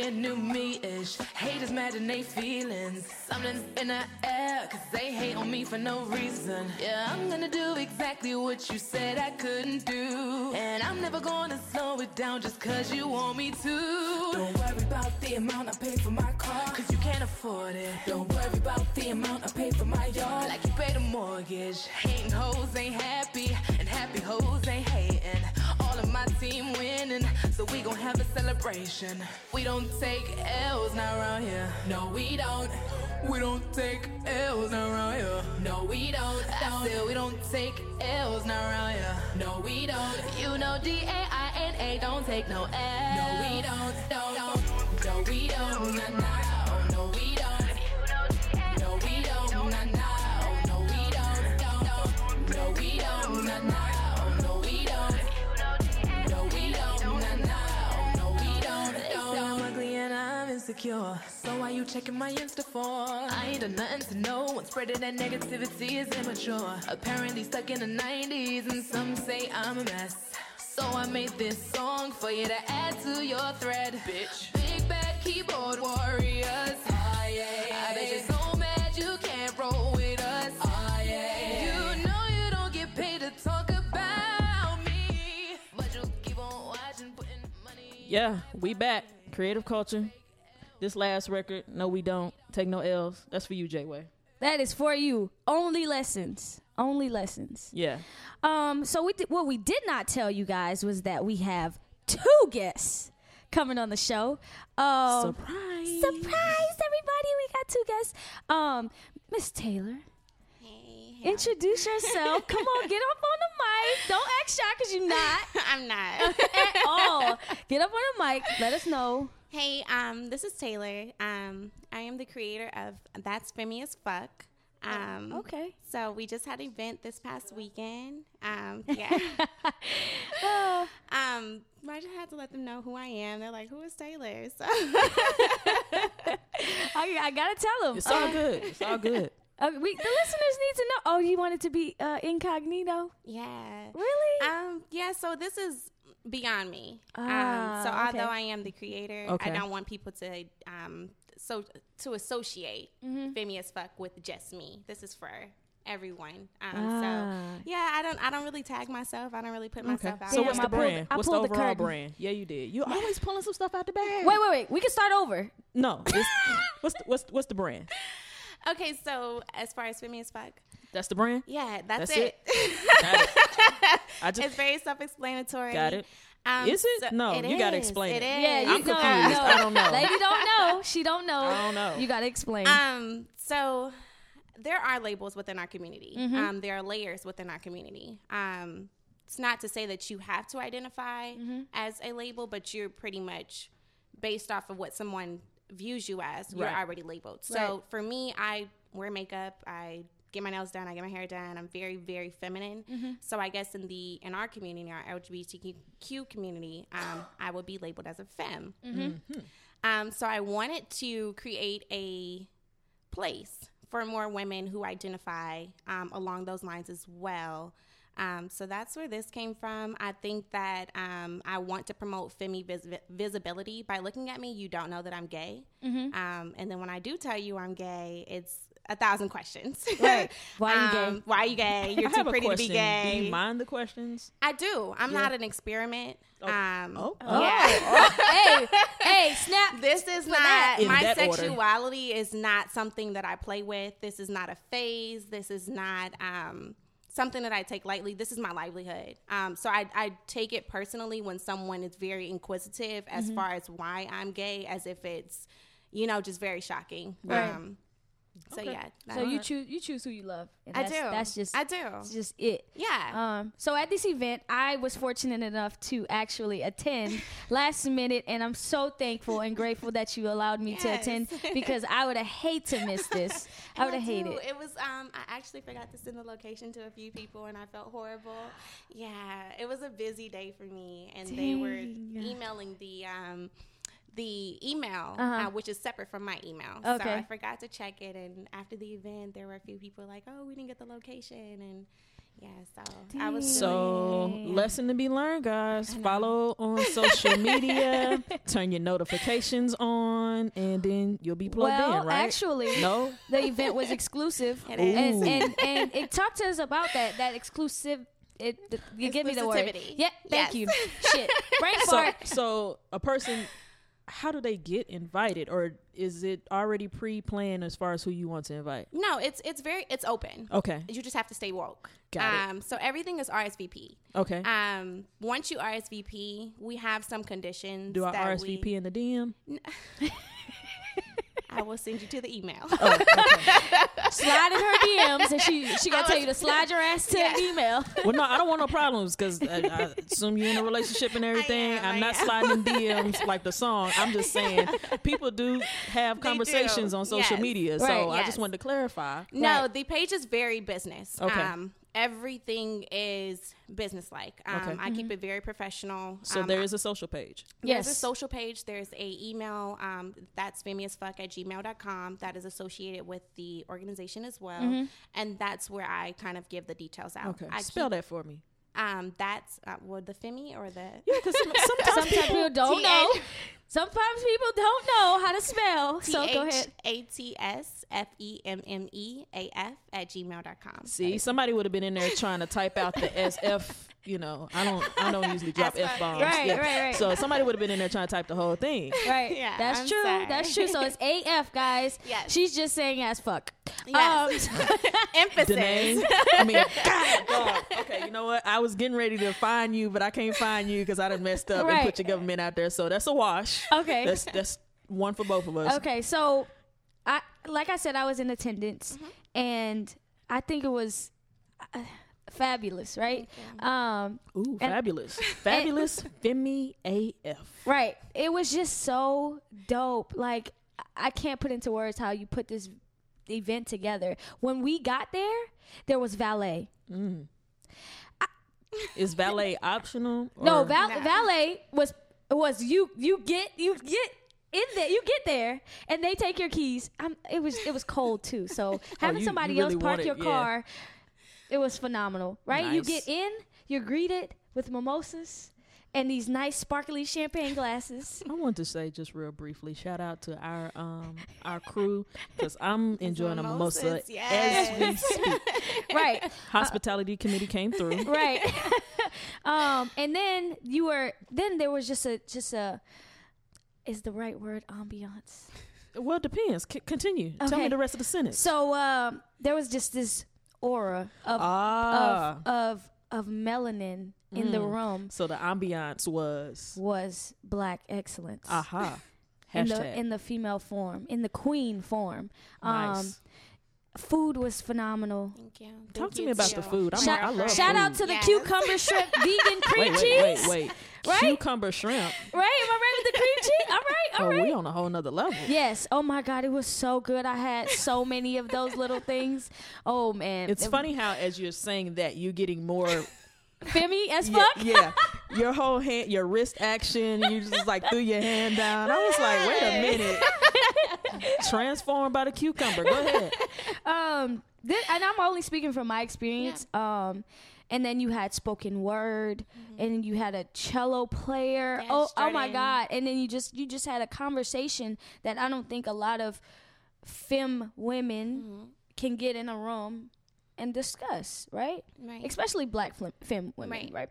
new me-ish. Haters mad and they feelings. Something's in the air, cause they hate on me for no reason. Yeah, I'm gonna do exactly what you said I couldn't do. And I'm never gonna slow it down just cause you want me to. Don't worry about the amount I pay for my car, cause you can't afford it. Don't worry about the amount I pay for my yard, like you pay the mortgage. Hating hoes ain't happy, and happy hoes ain't hating. My team winning, so we gon' have a celebration. We don't take L's not around here. No, we don't. We don't take L's not around here. No, we don't. I said we don't take L's not around here. No, we don't. You know D A I N A don't take no L. No, we don't. Don't. don't. No, we don't. Nah, nah. Insecure. So why you checking my Insta for? I ain't done nothing to no one. Spreading that negativity is immature. Apparently stuck in the 90s, and some say I'm a mess. So I made this song for you to add to your thread, bitch. Big bad keyboard warriors. Oh, yeah. I bet you're so mad you can't roll with us. Oh, yeah. You know you don't get paid to talk about me, but you keep on watching, putting money. Yeah, we back. Creative culture. This last record, no, we don't take no L's. That's for you, J Way. That is for you. Only lessons. Only lessons. Yeah. Um, so we did, what we did not tell you guys was that we have two guests coming on the show. Um, Surprise. surprise, everybody! We got two guests. Um, Miss Taylor, introduce yourself. Come on, get up on the mic. Don't act shy because you're not *laughs* I'm not. at *laughs* all. Get up on the mic. Let us know. Hey, um, this is Taylor. Um, I am the creator of That's Femi as Fuck. Um, Okay. So we just had an event this past weekend. Um, *laughs* yeah. um, I just had to let them know who I am. They're like, "Who is Taylor?" *laughs* So *laughs* I, I gotta tell them. It's all good. It's all good. Uh, we, the listeners need to know. Oh, you want it to be uh, incognito? yeah. Really? Um, yeah. So this is beyond me. Ah, um, so okay. although I am the creator, Okay. I don't want people to um so to associate Mm-hmm. Femi as fuck with just me. This is for everyone. Um, Ah. So yeah, I don't I don't really tag myself. I don't really put Okay. myself out. So Damn, what's I the pulled- brand? I what's the pulled the overall curtain. brand? Yeah, you did. You always pulling some stuff out the bag. Wait, wait, wait. We can start over. No. *laughs* What's the, what's what's the brand? Okay, so as far as Femi as fuck, That's the brand. yeah, that's, That's it. Got it. *laughs* I just it's very self-explanatory. got it. Um, Is it? so- No, it you gotta explain it. It is. Yeah, you I'm know, confused. no. I don't know. Lady don't know. She don't know. I don't know. You gotta explain. Um, so there are labels within our community. Mm-hmm. Um, there are layers within our community. Um, it's not to say that you have to identify Mm-hmm. as a label, but you're pretty much based off of what someone views you as. You're Right. already labeled. So Right. for me, I wear makeup. I get my nails done. I get my hair done. I'm very, very feminine. Mm-hmm. So I guess in the in our community, our LGBTQ community, um, I would be labeled as a femme. Mm-hmm. Um, so I wanted to create a place for more women who identify um, along those lines as well. Um, so that's where this came from. I think that um, I want to promote femi vis- visibility. By looking at me, you don't know that I'm gay. Mm-hmm. Um, and then when I do tell you I'm gay, it's a thousand questions. *laughs* Right. Why are you gay? *laughs* Um, Why are you gay? *laughs* You're too pretty to be gay. Do you mind the questions? I do. I'm not an experiment. Um, Oh. yeah. hey, hey, snap. This is not my that order. sexuality is not something that I play with. This is not a phase. This is not um, something that I take lightly. This is my livelihood. Um, so I, I take it personally when someone is very inquisitive as Mm-hmm. far as why I'm gay, as if it's you know just very shocking. Right. Um, so Okay. yeah, So you choose you choose who you love. And I do. That's just I do. That's just it. yeah. Um, so at this event, I was fortunate enough to actually attend *laughs* last minute, and I'm so thankful and grateful that you allowed me to attend *laughs* because I would have hate to miss this. *laughs* I would have hated. It was um I actually forgot to send the location to a few people and I felt horrible. Yeah, it was a busy day for me and they were emailing the um the email Uh-huh. uh, which is separate from my email. So I forgot to check it and after the event there were a few people like, "Oh, we didn't get the location." And yeah, so I was So, Dang. lesson to be learned, guys. Follow on social media. *laughs* turn your notifications on, and then you'll be plugged well, in, right? actually, no. the event was exclusive, *laughs* It and, and and it talked to us about that that exclusive. It, the, you give me the word. Yeah, thank Yes. you. *laughs* Shit, brain So, fart. so a person, how do they get invited, or is it already pre-planned as far as who you want to invite? No, it's it's very it's open. Okay. You just have to stay woke. Got it. um, So everything is RSVP. Okay. Um, once you RSVP, we have some conditions. do I RSVP we- in the DM? *laughs* I will send you to the email. Oh, *laughs* slide in her DMs, and she she gonna tell you to slide your ass to Yeah. the email. Well, no, I don't want no problems because I, I assume you're in a relationship and everything. am, I'm I not am. sliding in *laughs* DMs like the song. I'm just saying people do have conversations do. on social Yes. media. So Right, I just wanted to clarify. No, Right. the page is very business. Okay. Um, everything is businesslike. Um, Okay. I keep it very professional. So um, there is a social page. There's a social page. There's a email. Um, that's famousfuck at gmail.com that is associated with the organization as well. And that's where I kind of give the details out. Okay. I Spell keep- that for me. Um, that's uh, well, the Femi or the *laughs* Yeah, because *laughs* sometimes Sometimes people don't T- know. Sometimes people don't know how to spell. So go ahead. A T S F E M M E A F at gmail.com. See, somebody would have been in there trying to type out the SF. You know, I don't. I don't usually *laughs* drop f bombs. Right, right, right. So somebody would have been in there trying to type the whole thing. Right. *laughs* Yeah, That's I'm true. sorry. That's true. So it's *laughs* AF, guys. Yes. She's just saying as fuck. Yes. Um, Emphasis. Danae. I mean, God, dog. Okay, you know what? I was getting ready to find you, but I can't find you because I done messed up Right. and put your government out there. So that's a wash. Okay. That's that's one for both of us. Okay, so I like I said, I was in attendance, Mm-hmm. and I think it was uh, fabulous, right? Um, Ooh, And- fabulous, *laughs* fabulous, Femi AF. right. It was just so dope. Like I- I can't put into words how you put this event together. When we got there, there was valet. *laughs* Is valet optional? No, val- No. valet was was you you get you get in there you get there and they take your keys. I'm, it was it was cold too, so *laughs* having Oh, you- somebody you else park wanted- your yeah. Car, it was phenomenal, right? You get in, you're greeted with mimosas and these nice sparkly champagne glasses. *laughs* I want to say just real briefly, shout out to our um our crew because I'm *laughs* enjoying a mimosa mimosas, as we speak. *laughs* right, Hospitality committee came through. right. um, and then you were then there was just a just a is the right word ambiance. Well, it depends. C- continue. Tell me the rest of the sentence. So um, there was just this aura of ah, of of of melanin in the Mm. room so the ambiance was was black excellence aha. in the in the female form, in the queen form. Um, nice. Food was phenomenal. Thank you. Talk to you me about too. the food. I'm, Shout, I love it. shout out food. to the Yes. cucumber shrimp *laughs* vegan cream wait, cheese. wait, wait, wait. Right? Cucumber shrimp. Right? Am I right with the cream cheese? All right, all Oh, right. we on a whole nother level. Yes. Oh my God, it was so good. I had so many of those little things. Oh man, It's It- funny how as you're saying that you're getting more Femi as fuck. yeah. Your whole hand your wrist action, you just like threw your hand down. I was like, wait a minute. Transformed by the cucumber. Go ahead. *laughs* um this, and i'm only speaking from my experience um and then you had spoken word and you had a cello player Yes, oh oh my god and then you just you just had a conversation that i don't think a lot of femme women can get in a room and discuss right Right. especially black fem, femme women Right.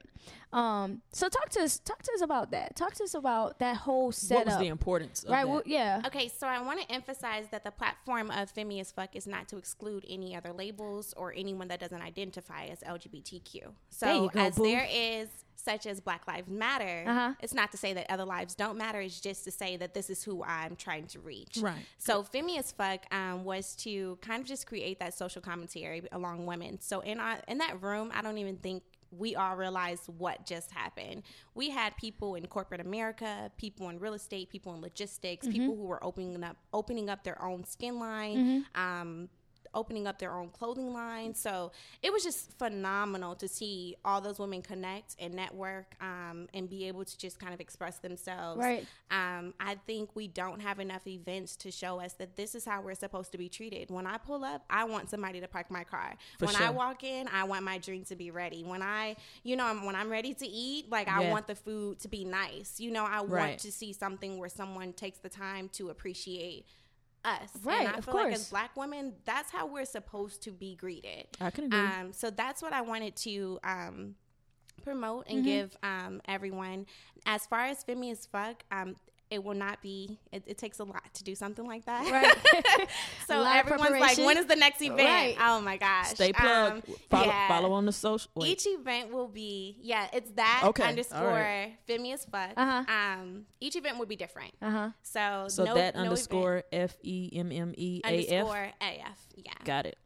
right. um so talk to us talk to us about that talk to us about that whole setup What was the importance of right that? well, yeah Okay, so I want to emphasize that the platform of Femi as Fuck is not to exclude any other labels or anyone that doesn't identify as LGBTQ. So There you go, as boo. there is such as Black Lives Matter, Uh-huh. it's not to say that other lives don't matter. It's just to say that this is who I'm trying to reach. Right. So Femi as Fuck um, was to kind of just create that social commentary along women. So in our, in that room, I don't even think we all realized what just happened. We had people in corporate America, people in real estate, people in logistics, people who were opening up opening up their own skin line, um, opening up their own clothing line. So it was just phenomenal to see all those women connect and network um, and be able to just kind of express themselves. Right. Um, I think we don't have enough events to show us that this is how we're supposed to be treated. When I pull up, I want somebody to park my car. For when I walk in, I want my drink to be ready. When I, you know, when I'm ready to eat, like I Yeah. want the food to be nice. You know, I Right. want to see something where someone takes the time to appreciate us. Right, And I of feel like course. as black women, that's how we're supposed to be greeted. I can agree. Um, so that's what I wanted to um, promote and Mm-hmm. give um, everyone. As far as Femi as fuck, um, it will not be. It, it takes a lot to do something like that. Right. *laughs* so A lot of everyone's like, "When is the next event?" Right. Oh my gosh! Stay plugged. Um, follow, yeah. follow on the social. Wait. Each event will be yeah, it's that Okay, underscore all right. Femi as fuck. Uh-huh. Um, each event would be different. uh-huh So so no, that no underscore F E M M E event, A F. underscore AF. Yeah. Got it.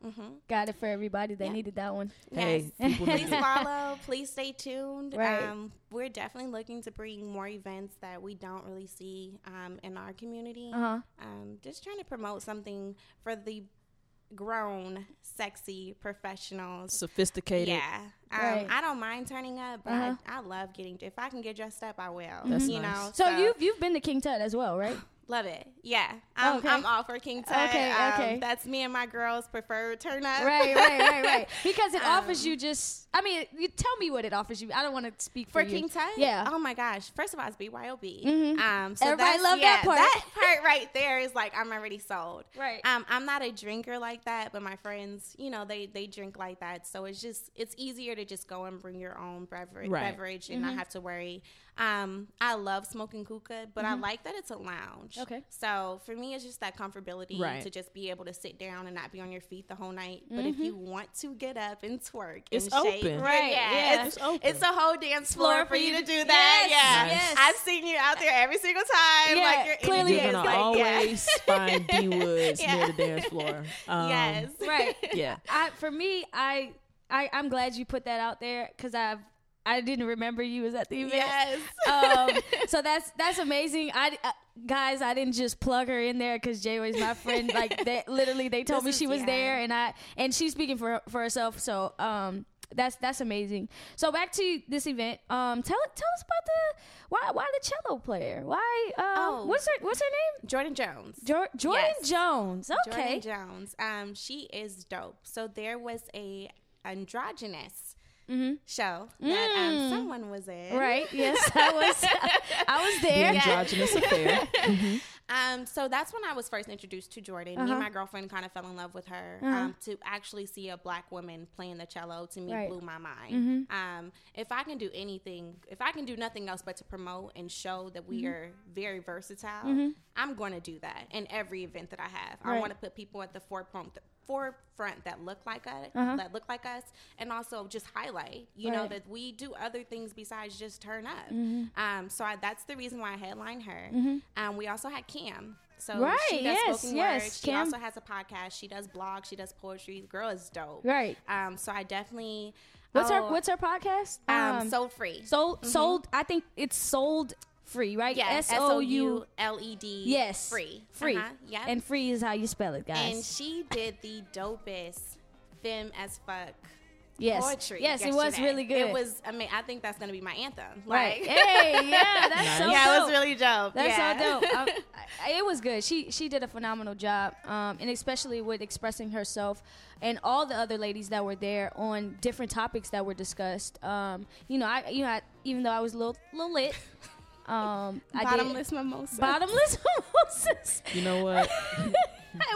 got it for everybody they needed that one Hey, Yes. *laughs* people please follow. Please stay tuned. Right. Um, we're definitely looking to bring more events that we don't really see um, in our community. uh-huh Um, just trying to promote something for the grown, sexy professionals. Sophisticated. Yeah, um, Right. I don't mind turning up, but Uh-huh. I, I love getting. If I can get dressed up, I will. That's you nice. know. So you've you've been to King Tut as well, right? *laughs* love it. Yeah, I'm, Okay. I'm all for King Tut. Okay, Um, okay. That's me and my girls' preferred turn up. right, right, right, right. *laughs* Because it Um, offers you just. I mean, you tell me what it offers you. I don't want to speak for, For. King Tut? Yeah. Oh my gosh. First of all, it's BYOB. Mhm. Um, so Everybody love that part. That *laughs* part right there is like I'm already sold. Right. Um, I'm not a drinker like that, but my friends, you know, they they drink like that. So it's just it's easier to just go and bring your own beverage, Right. beverage and not have to worry. Um, I love smoking hookah, but I like that it's a lounge. Okay. So for me, it's just that comfortability Right. to just be able to sit down and not be on your feet the whole night. But if you want to get up and twerk, It's and shake, open. Right, Yeah, yeah. It's, It's open. it's a whole dance floor, for you to do that. Yes, yeah, yes. I've seen you out there every single time. Yeah, like you're clearly in You're gonna dance, *laughs* like, yeah. always find D *laughs* Woods Yeah. near the dance floor. *laughs* Um, yes. right. Yeah. I for me, I, I I'm glad you put that out there because I've I didn't remember you was at the event. Yes. um, *laughs* so that's that's amazing. I uh, guys, I didn't just plug her in there because Jay was my friend. *laughs* Like literally, they told This me she was yeah. there, and I and she's speaking for for herself. So um, that's that's amazing. So back to this event. Um, tell tell us about the why why the cello player? Why um, Oh. what's her what's her name? Jordan Jones. Jor- Jordan Yes. Jones. Okay. Jordan Jones. Um, she is dope. So there was a androgynous show that um, someone was in. Mm-hmm. Right. *laughs* Yes, I was. *laughs* I was there. The androgynous affair. *laughs* Um, so that's when I was first introduced to Jordan. Me Uh-huh. and my girlfriend kind of fell in love with her. Um, to actually see a black woman playing the cello to me Right. Mm-hmm. blew my mind. Um, if I can do anything, if I can do nothing else but to promote and show that we Mm-hmm. are very versatile, I'm going to do that in every event that I have. I want to put people at the forefront. Forefront that look like us, Uh-huh. that look like us, and also just highlight, you know, that we do other things besides just turn up. Mm-hmm. Um, so I, that's the reason why I headline her. Um, we also had Cam. So Right, she does yes, spoken yes, word. She Cam. also has a podcast. She does blogs. She does poetry. The girl is dope. Right. Um, so I definitely. What's oh, her What's her podcast? um, sold free? sold sold. I think it's sold free, right? yeah, S O U. L E D. Yes. free, Free. Uh-huh, yeah. And free is how you spell it, guys. and she did the dopest femme as fuck yes. poetry. Yes, it was really good. It was. I mean, I think that's gonna be my anthem. right. Like, hey, yeah, that's *laughs* so yeah, dope. it was really dope. That's yeah. so dope. Um, I- it was good. She she did a phenomenal job, um, and especially with expressing herself and all the other ladies that were there on different topics that were discussed. Um, you know, I you know, I, even though I was a little little lit, um, Bottomless mimosa. did bottomless *laughs* mimosas. You know what? *laughs*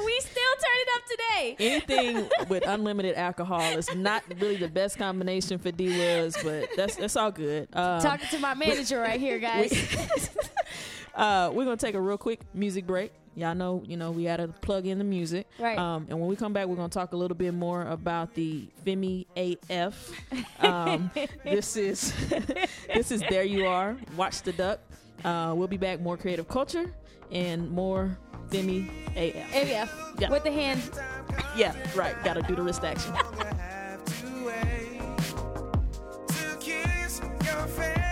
We still turn it up today. Anything *laughs* with unlimited alcohol is not really the best combination for D Woods, but that's that's all good. Um, Talking to my manager right here, guys. Uh, we're gonna take a real quick music break. Y'all know, you know, we had to plug in the music. Right. Um, and when we come back, we're gonna talk a little bit more about the Femi AF. *laughs* Um, this is *laughs* this is there you are. Watch the duck. Uh, we'll be back. More creative culture and more Femi AF. AF Yeah. with the hand. Yeah, right. Got to do the wrist action. *laughs*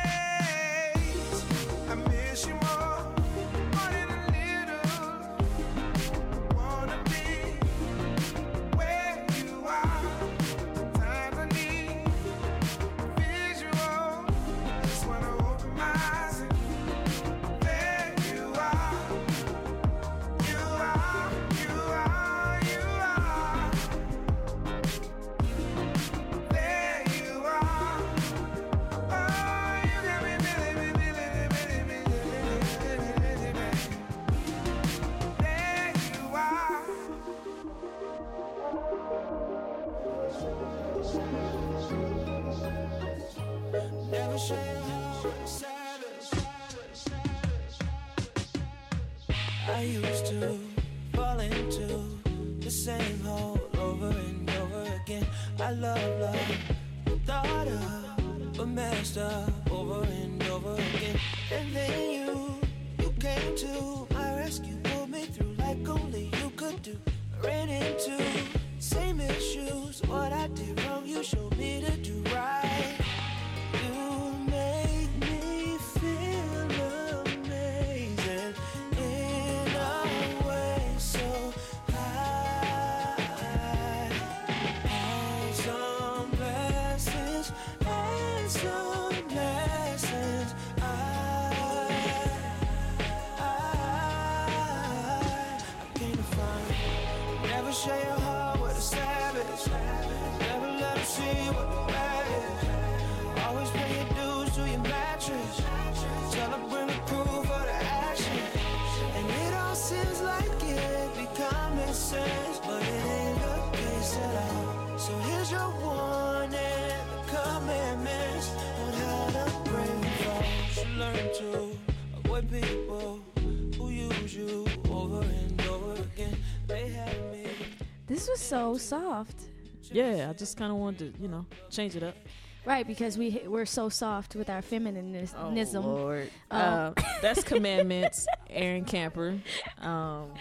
I so soft. Yeah, I just kind of wanted to, you know, change it up. Right, because we we're so soft with our feminism. Oh, Lord. Um, Uh, *laughs* that's Commandments, Aaron Camper. Um,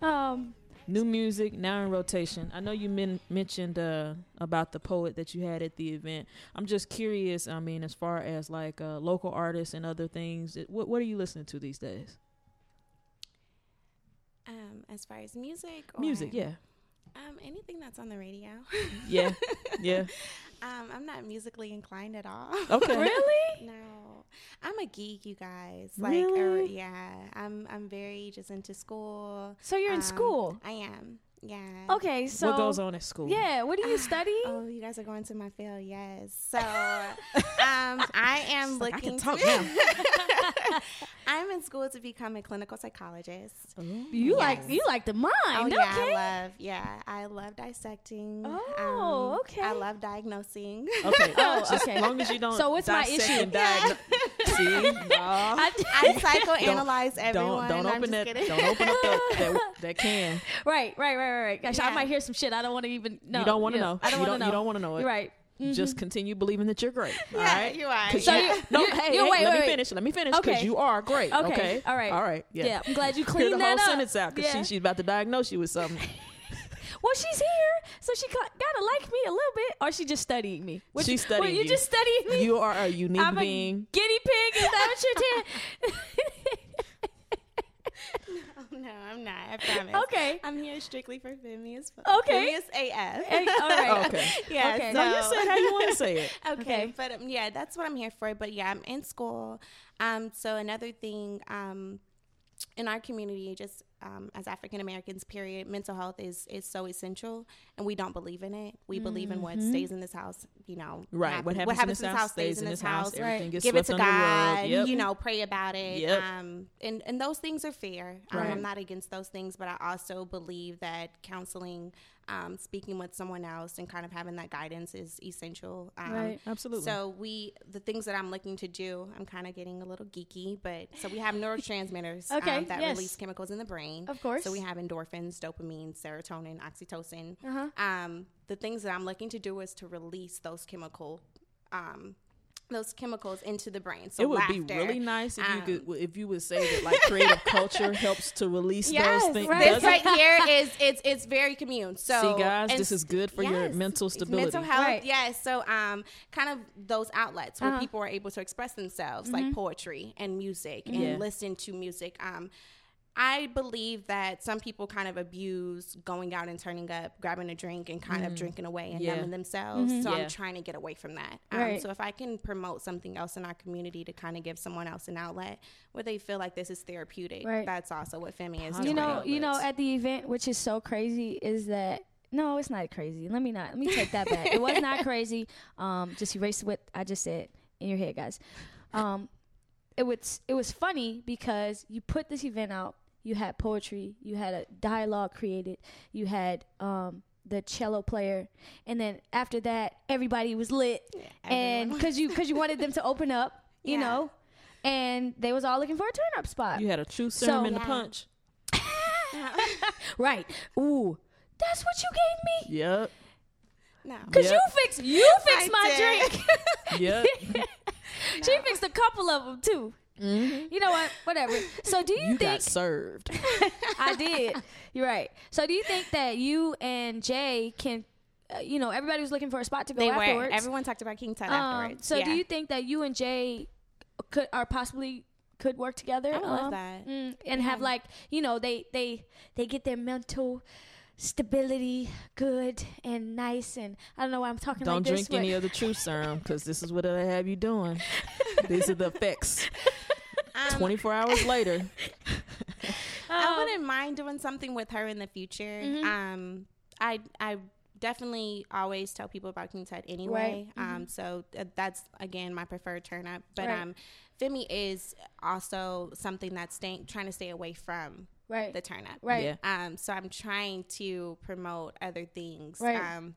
Um, new music now in rotation. I know you men- mentioned uh, about the poet that you had at the event. I'm just curious. I mean, as far as like uh, local artists and other things, it, what what are you listening to these days? Um, as far as music, or, Music, yeah, Um, anything that's on the radio. yeah, *laughs* yeah. um, I'm not musically inclined at all. Okay. *laughs* really? No, I'm a geek, you guys. Like, er, Really? yeah, I'm. I'm very just into school. So you're in Um, school? I am. Yeah. Okay, so what goes on at school? Yeah, what do you *sighs* study? Oh, you guys are going to my field, yes. So, *laughs* um, I am like, I looking. can talk to, now. *laughs* I'm in school to become a clinical psychologist. you like you like the mind, Oh yeah. I love. Yeah, I love dissecting. Oh, um, okay. I love diagnosing. Okay. Oh, *laughs* okay. As long as you don't. So what's my issue? and diagnose- See, no. I- I psychoanalyze everyone. Don't don't I'm open just that. kidding. Don't open up that that, that can. *laughs* right, right, right, right, right. Gosh, I might hear some shit I don't want to even know. you don't want to Yeah, know. I don't want to know. You don't want to know it. You're right. Mhm. Just continue believing that you're great. all *laughs* Yeah, right. you are. So you- No, you- hey, you- hey, wait, let wait, me wait. finish. Let me finish because Okay. you are great. Okay. Okay. All right. All right. Yeah. Yeah, I'm glad you *laughs* Clear cleaned the that whole up. sentence out because Yeah. she, she's about to diagnose you with something. Well, she's here, so she got, gotta like me a little bit, or she just studying me. She's you, studying well, you. you. just studying me. You are a unique I'm a being. guinea pig. Is that what you're Oh, no, I'm not. I promise. okay. I'm here strictly for Phineas. Okay. Phineas AF. Hey, all *laughs* right. Okay. yeah. Okay. No, you so- said how you want to say it. *laughs* okay, Okay. but um, yeah, that's what I'm here for. But yeah, I'm in school. Um, so another thing, um, in our community, just um, as African Americans, period, mental health is is so essential, and we don't believe in it. We believe in what stays in this house. You know, Right. What happens, in this house stays in this house. Right. Gets Give it to God. Yep. You know, pray about it. Yep. Um, and and those things are fair. Um, I'm not against those things, but I also believe that counseling, um, speaking with someone else, and kind of having that guidance is essential. Um, Right. Absolutely. so we, the things that I'm looking to do, I'm kind of getting a little geeky, but so we have neurotransmitters *laughs* Okay, um, that yes. release chemicals in the brain. Of course. So we have endorphins, dopamine, serotonin, oxytocin. Uh-huh. Um, the things that I'm looking to do is to release those chemical, um, those chemicals into the brain. So it would laughter, be really nice if you um, could if you would say that like creative culture helps to release Yes, those things. right. This right here is it's it's very commune. So See, guys, and this is good for your mental stability. mental health. Right. Yes. So um, kind of those outlets where Uh-huh. people are able to express themselves, like poetry and music, and Yeah. listen to music. Um, I believe that some people kind of abuse going out and turning up, grabbing a drink, and kind of drinking away and Mm. Yeah. numbing themselves. So Yeah. I'm trying to get away from that. Um, Right. So if I can promote something else in our community to kind of give someone else an outlet where they feel like this is therapeutic, Right. that's also what Femi is You you doing. know, you know, at the event, which is so crazy, is that no, it's not crazy. Let me not. Let me take that back. it was not *laughs* crazy. Um, just erase what I just said in your head, guys. Um, it was it was funny because you put this event out. You had poetry. You had a dialogue created. You had um the cello player, and then after that, everybody was lit. and because you because you wanted them to open up, you Yeah. know, and they was all looking for a turn up spot. You had a true serum in the Yeah. punch. *laughs* Right. Ooh, that's what you gave me. Yep. no. Cause Yep. you fix you fix I my did. drink. Yep. *laughs* she fixed a couple of them too. You know what? Whatever. So do you, Mm-hmm. you think got served. *laughs* I did? You're right. So do you think that you and Jay can? Uh, you know, everybody was looking for a spot to go They afterwards. were. Everyone talked about King Tut Um, afterwards. so do you think that you and Jay could are possibly could work together? I would love um, that. mm, and have like you know they they they get their mental stability good and nice and I don't know why I'm talking Don't like this. drink but- any of the true serum because this is what it'll have you doing. These are the effects. *laughs* Um, 24 hours *laughs* later. I wouldn't mind doing something with her in the future. Mm-hmm. Um, I I definitely always tell people about King Tut anyway. Um, so th- that's again my preferred turn up. But Mm-hmm. Right. um, Femi is also something that's staying trying to stay away from. Right. the turn up. Right. Yeah. Um, so I'm trying to promote other things. Right. Um,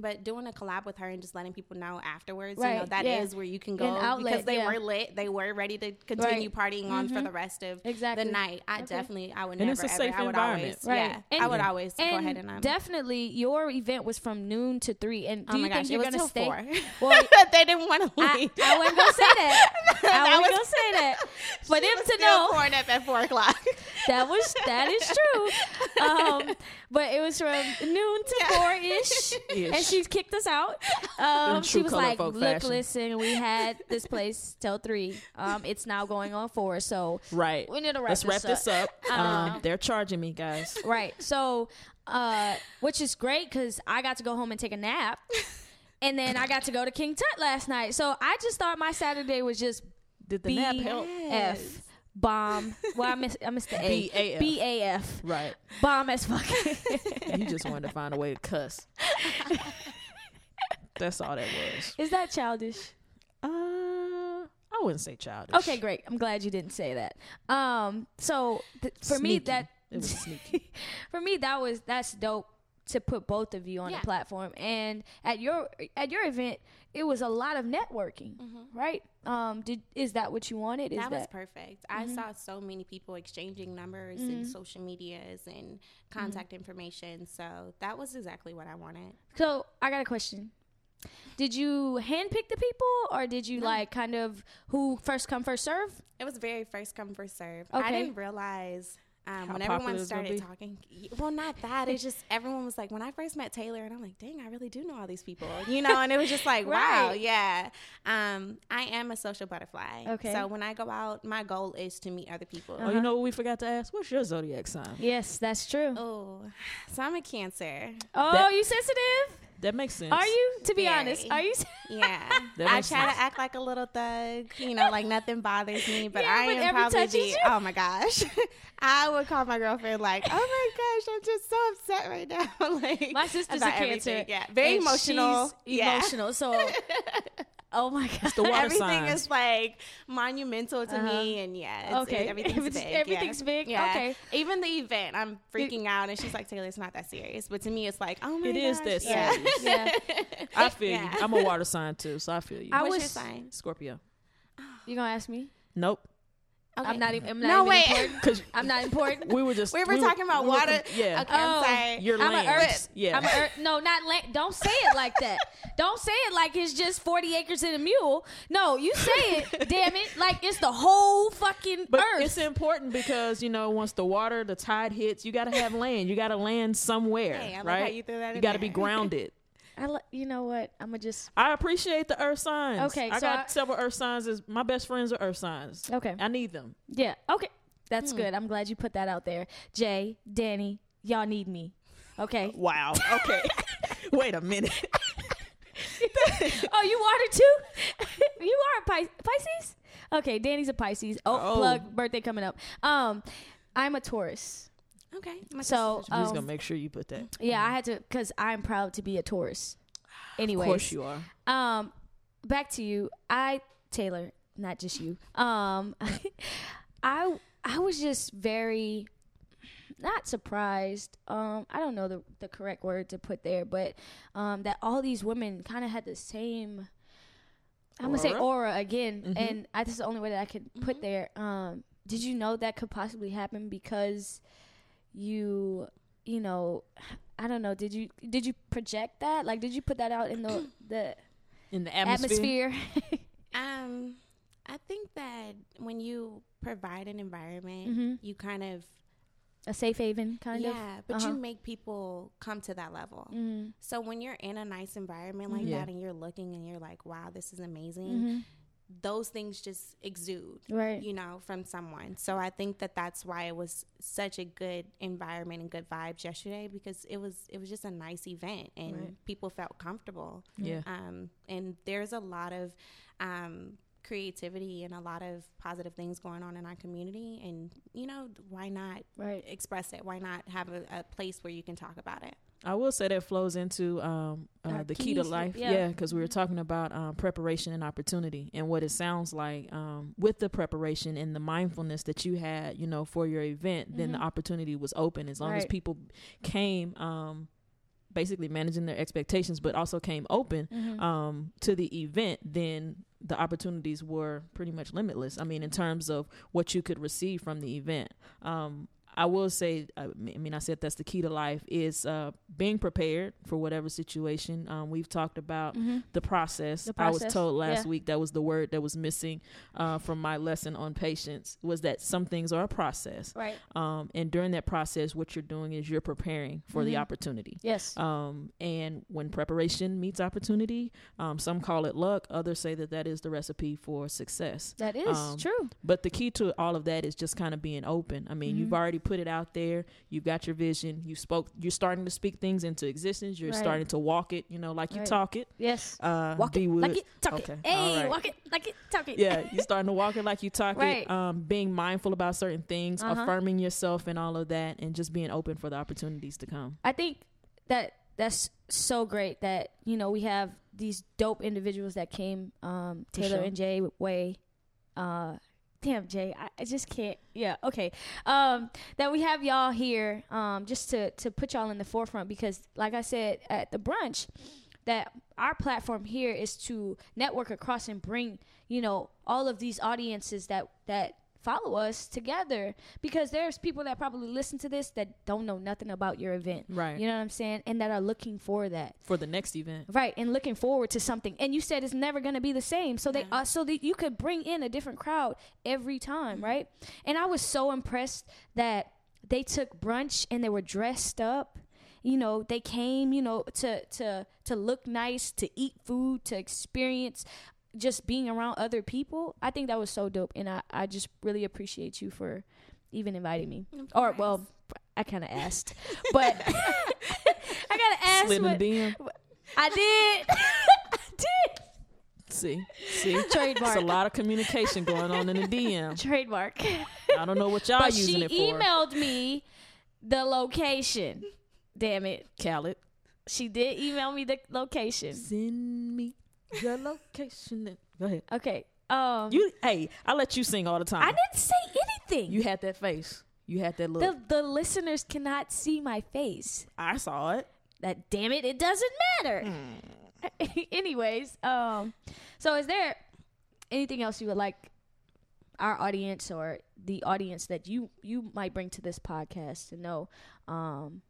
but doing a collab with her and just letting people know afterwards, you know, Right, that is yeah. where you can An go outlet, because they yeah. were lit, they were ready to continue partying on for the rest of Exactly. the night. I Okay. definitely, I would And never it's a ever, safe I would environment. always, Right. yeah, I would always go ahead and um, definitely your event was from noon to three. And do oh you my think gosh, you're gonna stay? four. Well, *laughs* they didn't want to I, leave. I wasn't gonna say that. *laughs* I *laughs* That wasn't gonna say that. For them to Still know pouring up at four o'clock. *laughs* that was that is true. *laughs* Um, but it was from noon to four ish, and she kicked us out. Um, she was like, "Look, fashion." listen, we had this place till three. Um, it's now going on four, so Right. we need to wrap Let's wrap this this up. Uh-huh. Um, they're charging me, guys. Right. So, uh, which is great because I got to go home and take a nap. And then I got to go to King Tut last night. So I just thought my Saturday was just Did the nap help? BF. Bomb. Well, I missed, I missed the A. BAF. BAF. Right. Bomb as fuck. You just wanted to find a way to cuss. That's all that was. is that childish? Uh, I wouldn't say childish. Okay, great. I'm glad you didn't say that. Um, so th- for me, that It was sneaky. *laughs* for me that was that's dope to put both of you on Yeah. the platform. And at your at your event, it was a lot of networking, right? Um, did is that what you wanted? Is Mm-hmm. that that, was perfect. I saw so many people exchanging numbers and social medias and contact information. So that was exactly what I wanted. so? I got a question. Did you handpick the people, or did you like kind of who first come first serve? It was very first come first serve. Okay. I didn't realize um, when everyone started talking. Well, not that. It's just everyone was like, when I first met Taylor, and I'm like, dang, I really do know all these people, you know. And it was just like, *laughs* wow, yeah. Um, I am a social butterfly. Okay. So when I go out, my goal is to meet other people. Oh, you know what we forgot to ask? What's your zodiac sign? Yes, that's true. Oh, *sighs* so I'm a Cancer. Oh, That- you sensitive? That makes sense. Are you? To be Very. honest, are you? Yeah, *laughs* I makes try sense. to act like a little thug, you know, like nothing bothers me. But Yeah, I but am every probably the you. oh my gosh, *laughs* I would call my girlfriend like, oh my gosh, I'm just so upset right now. *laughs* like My sister's a about cancer. everything. Yeah, very and emotional. she's yeah. Emotional. So, oh my god. the water Everything signs. is like monumental to me, uh-huh. and yeah, it's, Okay. it- everything's Everything's- big. everything's yeah. big? Yeah. Okay. even the event, I'm freaking out, and she's like, "Taylor, it's not that serious," but to me, it's like, "Oh my It gosh, is that yeah. serious. *laughs* yeah. I feel Yeah. you. I'm a water sign too, so I feel you. I What's was your sign? Scorpio. Oh. You gonna ask me? Nope. Okay. I'm not even. I'm not No, even wait. important. *laughs* Because I'm not important. we were just We were talking about we were water. com- yeah. Okay, I'm Oh. sorry. You're I'm land. an earth. Yeah. I'm a earth. No, not land. Don't say it like that. *laughs* Don't say it like it's just 40 acres and a mule. No, you say it. damn it, like it's the whole fucking But earth. it's important because you know once the water, the tide hits, you got to have land. You got to land somewhere, Hey, I like right? how you threw that in got to be grounded. I li- you know what? I'm gonna just. I appreciate the earth signs. Okay, I so got I- several earth signs. As my best friends are earth signs. Okay. I need them. Yeah. Okay. Hmm. That's good. I'm glad you put that out there. Jay, Danny, y'all need me. Okay. *laughs* Wow. Okay. *laughs* Wait a minute. *laughs* oh, you water too? you are a Pis- Pisces? Okay, Danny's a Pisces. Oh, Oh. plug birthday coming up. Um, I'm a Taurus. Okay. My So, sister's- I'm just um, gonna make sure you put that. yeah, I had to because I'm proud to be a Taurus. Anyway, Of course you are. Um, back to you. I Taylor, not just you. Um, *laughs* I I was just very not surprised. Um, I don't know the the correct word to put there, but um, that all these women kind of had the same. I'm gonna say Aura? aura again, Mhm. and I, this is the only way that I could put there. Um, did you know that could possibly happen because you, you know, I don't know. Did you did you project that? Like, did you put that out in the *coughs* the In the atmosphere. atmosphere? *laughs* Um, I think that when you provide an environment, Mhm. you kind of a safe haven, kind of. yeah, but Uh-huh. you make people come to that level. Mhm. So when you're in a nice environment like Yeah. that, and you're looking and you're like, "Wow, this is amazing," Mhm. Those things just exude. Right. you know, from someone. So I think that that's why it was such a good environment and good vibes yesterday because it was it was just a nice event and Right. people felt comfortable. Yeah. Um, and there's a lot of um, creativity and a lot of positive things going on in our community. And you know, why not Right. express it? Why not have a, a place where you can talk about it? I will say that flows into um, uh, the key to life. yeah. Yeah, because we were talking about um, preparation and opportunity, and what it sounds like um, with the preparation and the mindfulness that you had, you know, for your event. Then the Mhm. opportunity was open as long as people came, um, basically managing their expectations, but also came open Mhm. um, to the event. Then the opportunities were pretty much limitless. I mean, in terms of what you could receive from the event. Um, I will say, I mean, I said that's the key to life is uh, being prepared for whatever situation. Um, we've talked about Mhm. the process. The I was told last yeah. week that was the word that was missing uh, from my lesson on patience was that some things are a process. Right. Um, and during that process, what you're doing is you're preparing for the Mhm. opportunity. Yes. Um, and when preparation meets opportunity, um, some call it luck, others say that that is the recipe for success. that is um, true. But the key to all of that is just kind of being open. I mean, you've Mhm. Already put it out there. You've got your vision. You spoke. You're starting to speak things into existence. You're Right. starting to walk it. You know, like you talk it. Yes. Uh, Walk it wood. like it, talk Okay, it. Hey, all right. walk it like it, talk it. yeah, *laughs* you're starting to walk it like you talk Right. it. Um, being mindful about certain things, Uh-huh. affirming yourself, and all of that, and just being open for the opportunities to come. I think that that's so great that you know we have these dope individuals that came, um, Taylor sure. and Jay Way. Uh, damn Jay, I, I just can't. Yeah, okay. Um, that we have y'all here, um, just to to put y'all in the forefront because, like I said at the brunch, that our platform here is to network across and bring you know all of these audiences that that follow us together. Because there's people that probably listen to this that don't know nothing about your event. Right. you know what i'm saying? And that are looking for that. For the next event. right and looking forward to something. And you said it's never going to be the same. So they Yeah. uh, so that you could bring in a different crowd every time right? And i was so impressed that they took brunch and they were dressed up. You know they came you know to to to look nice to eat food to experience just being around other people i think that was so dope and i i just really appreciate you for even inviting me Of or well i kind of asked but *laughs* *laughs* i gotta ask Slid in what- the DM. I did. *laughs* I did. See, see, Trademark. It's a lot of communication going on in the DM. Trademark. I don't know what y'all but using she it for. She emailed me the location. Damn it. Khalid. She did email me the location. Send me your location. Go ahead. Okay. Um You, hey, I let you sing all the time. I didn't say anything. You had that face. You had that look. the the listeners cannot see my face. I saw it. That damn it, it doesn't matter. *laughs* Anyways, um so is there anything else you would like our audience or the audience that you you might bring to this podcast to know um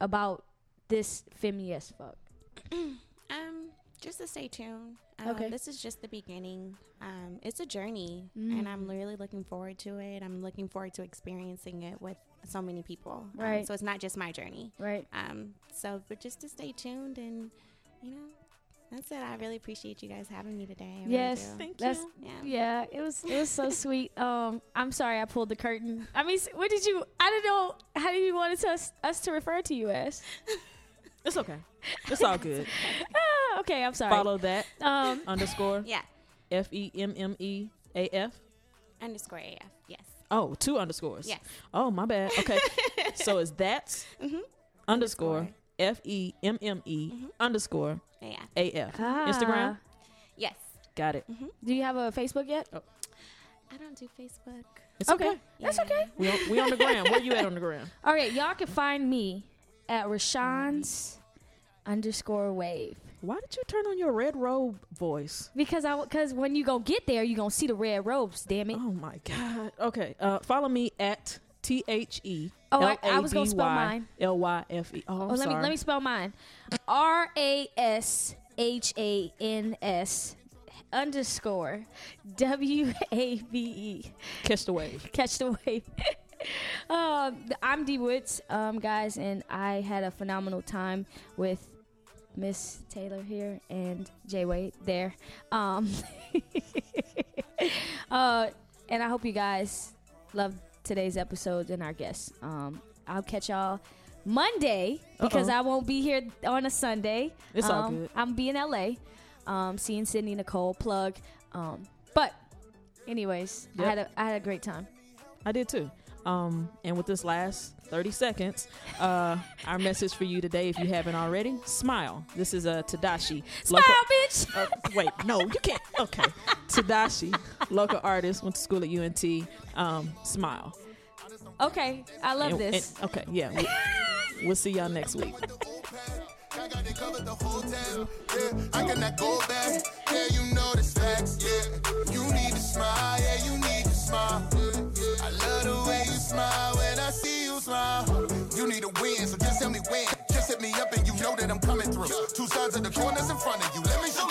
about this Femi as fuck? *clears throat* Um, just to stay tuned. Um, Okay. This is just the beginning. Um, it's a journey, and I'm Mm. really looking forward to it. I'm looking forward to experiencing it with so many people. Um, Right. so it's not just my journey. Right. Um, so but just to stay tuned, and you know, that's it. I really appreciate you guys having me today. I really Yes. do. Thank That's you. Yeah. yeah, it was it was so *laughs* sweet. Um I'm sorry I pulled the curtain. I mean, what did you I don't know how do you want us us to refer to you as? It's okay. It's all good. *laughs* Okay, I'm sorry. Follow that Um underscore Yeah. F E M M E A F. Underscore AF. Yes. Oh, two underscores. Yes. Oh, my bad. Okay. *laughs* so it's that Mhm. underscore F E M M E Mhm. underscore AF. Ah, Instagram. Yes. Got it. Do you have a Facebook yet? Oh. I don't do Facebook. It's okay. That's Yeah. okay. We on, we on the gram. Where you at on the gram? *laughs* All right, y'all can find me at Rashawn's underscore wave. Why did you turn on your red robe voice? Because I because when you go get there, you gonna see the red robes. Damn it! Oh my god. Okay. Uh, follow me at T H E Oh, I- I was gonna spell mine. L Y F E. Oh, oh, let sorry. me let me spell mine. R A S H A N S underscore W A V E. catch the wave. *laughs* Catch the wave. *laughs* um, I'm D Woods, um, guys, and I had a phenomenal time with Miss Taylor here and Jay Wade there. Um, *laughs* uh, and I hope you guys love today's episode and our guests. Um, I'll catch y'all Monday because Uh-oh. I won't be here on a Sunday. It's all Um, good. I'm be in LA, um, seeing Sydney Nicole plug. Um, but anyways, I had a I had a great time. I did too. Um, and with this last 30 seconds, uh, our message for you today, if you haven't already, smile. This is a Tadashi. Smile, bitch. Uh, wait, no, you can't. Okay. Tadashi, local artist, went to school at UNT. Um, smile. Okay, I love And- this. and- okay, yeah. We, we'll see y'all next week. I got it covered the whole town. Yeah, I cannot go back. Yeah, you know the facts. Yeah, you need to smile. Yeah, you need to smile. up and you know that I'm coming through. Two sides of the corners in front of you. Let me show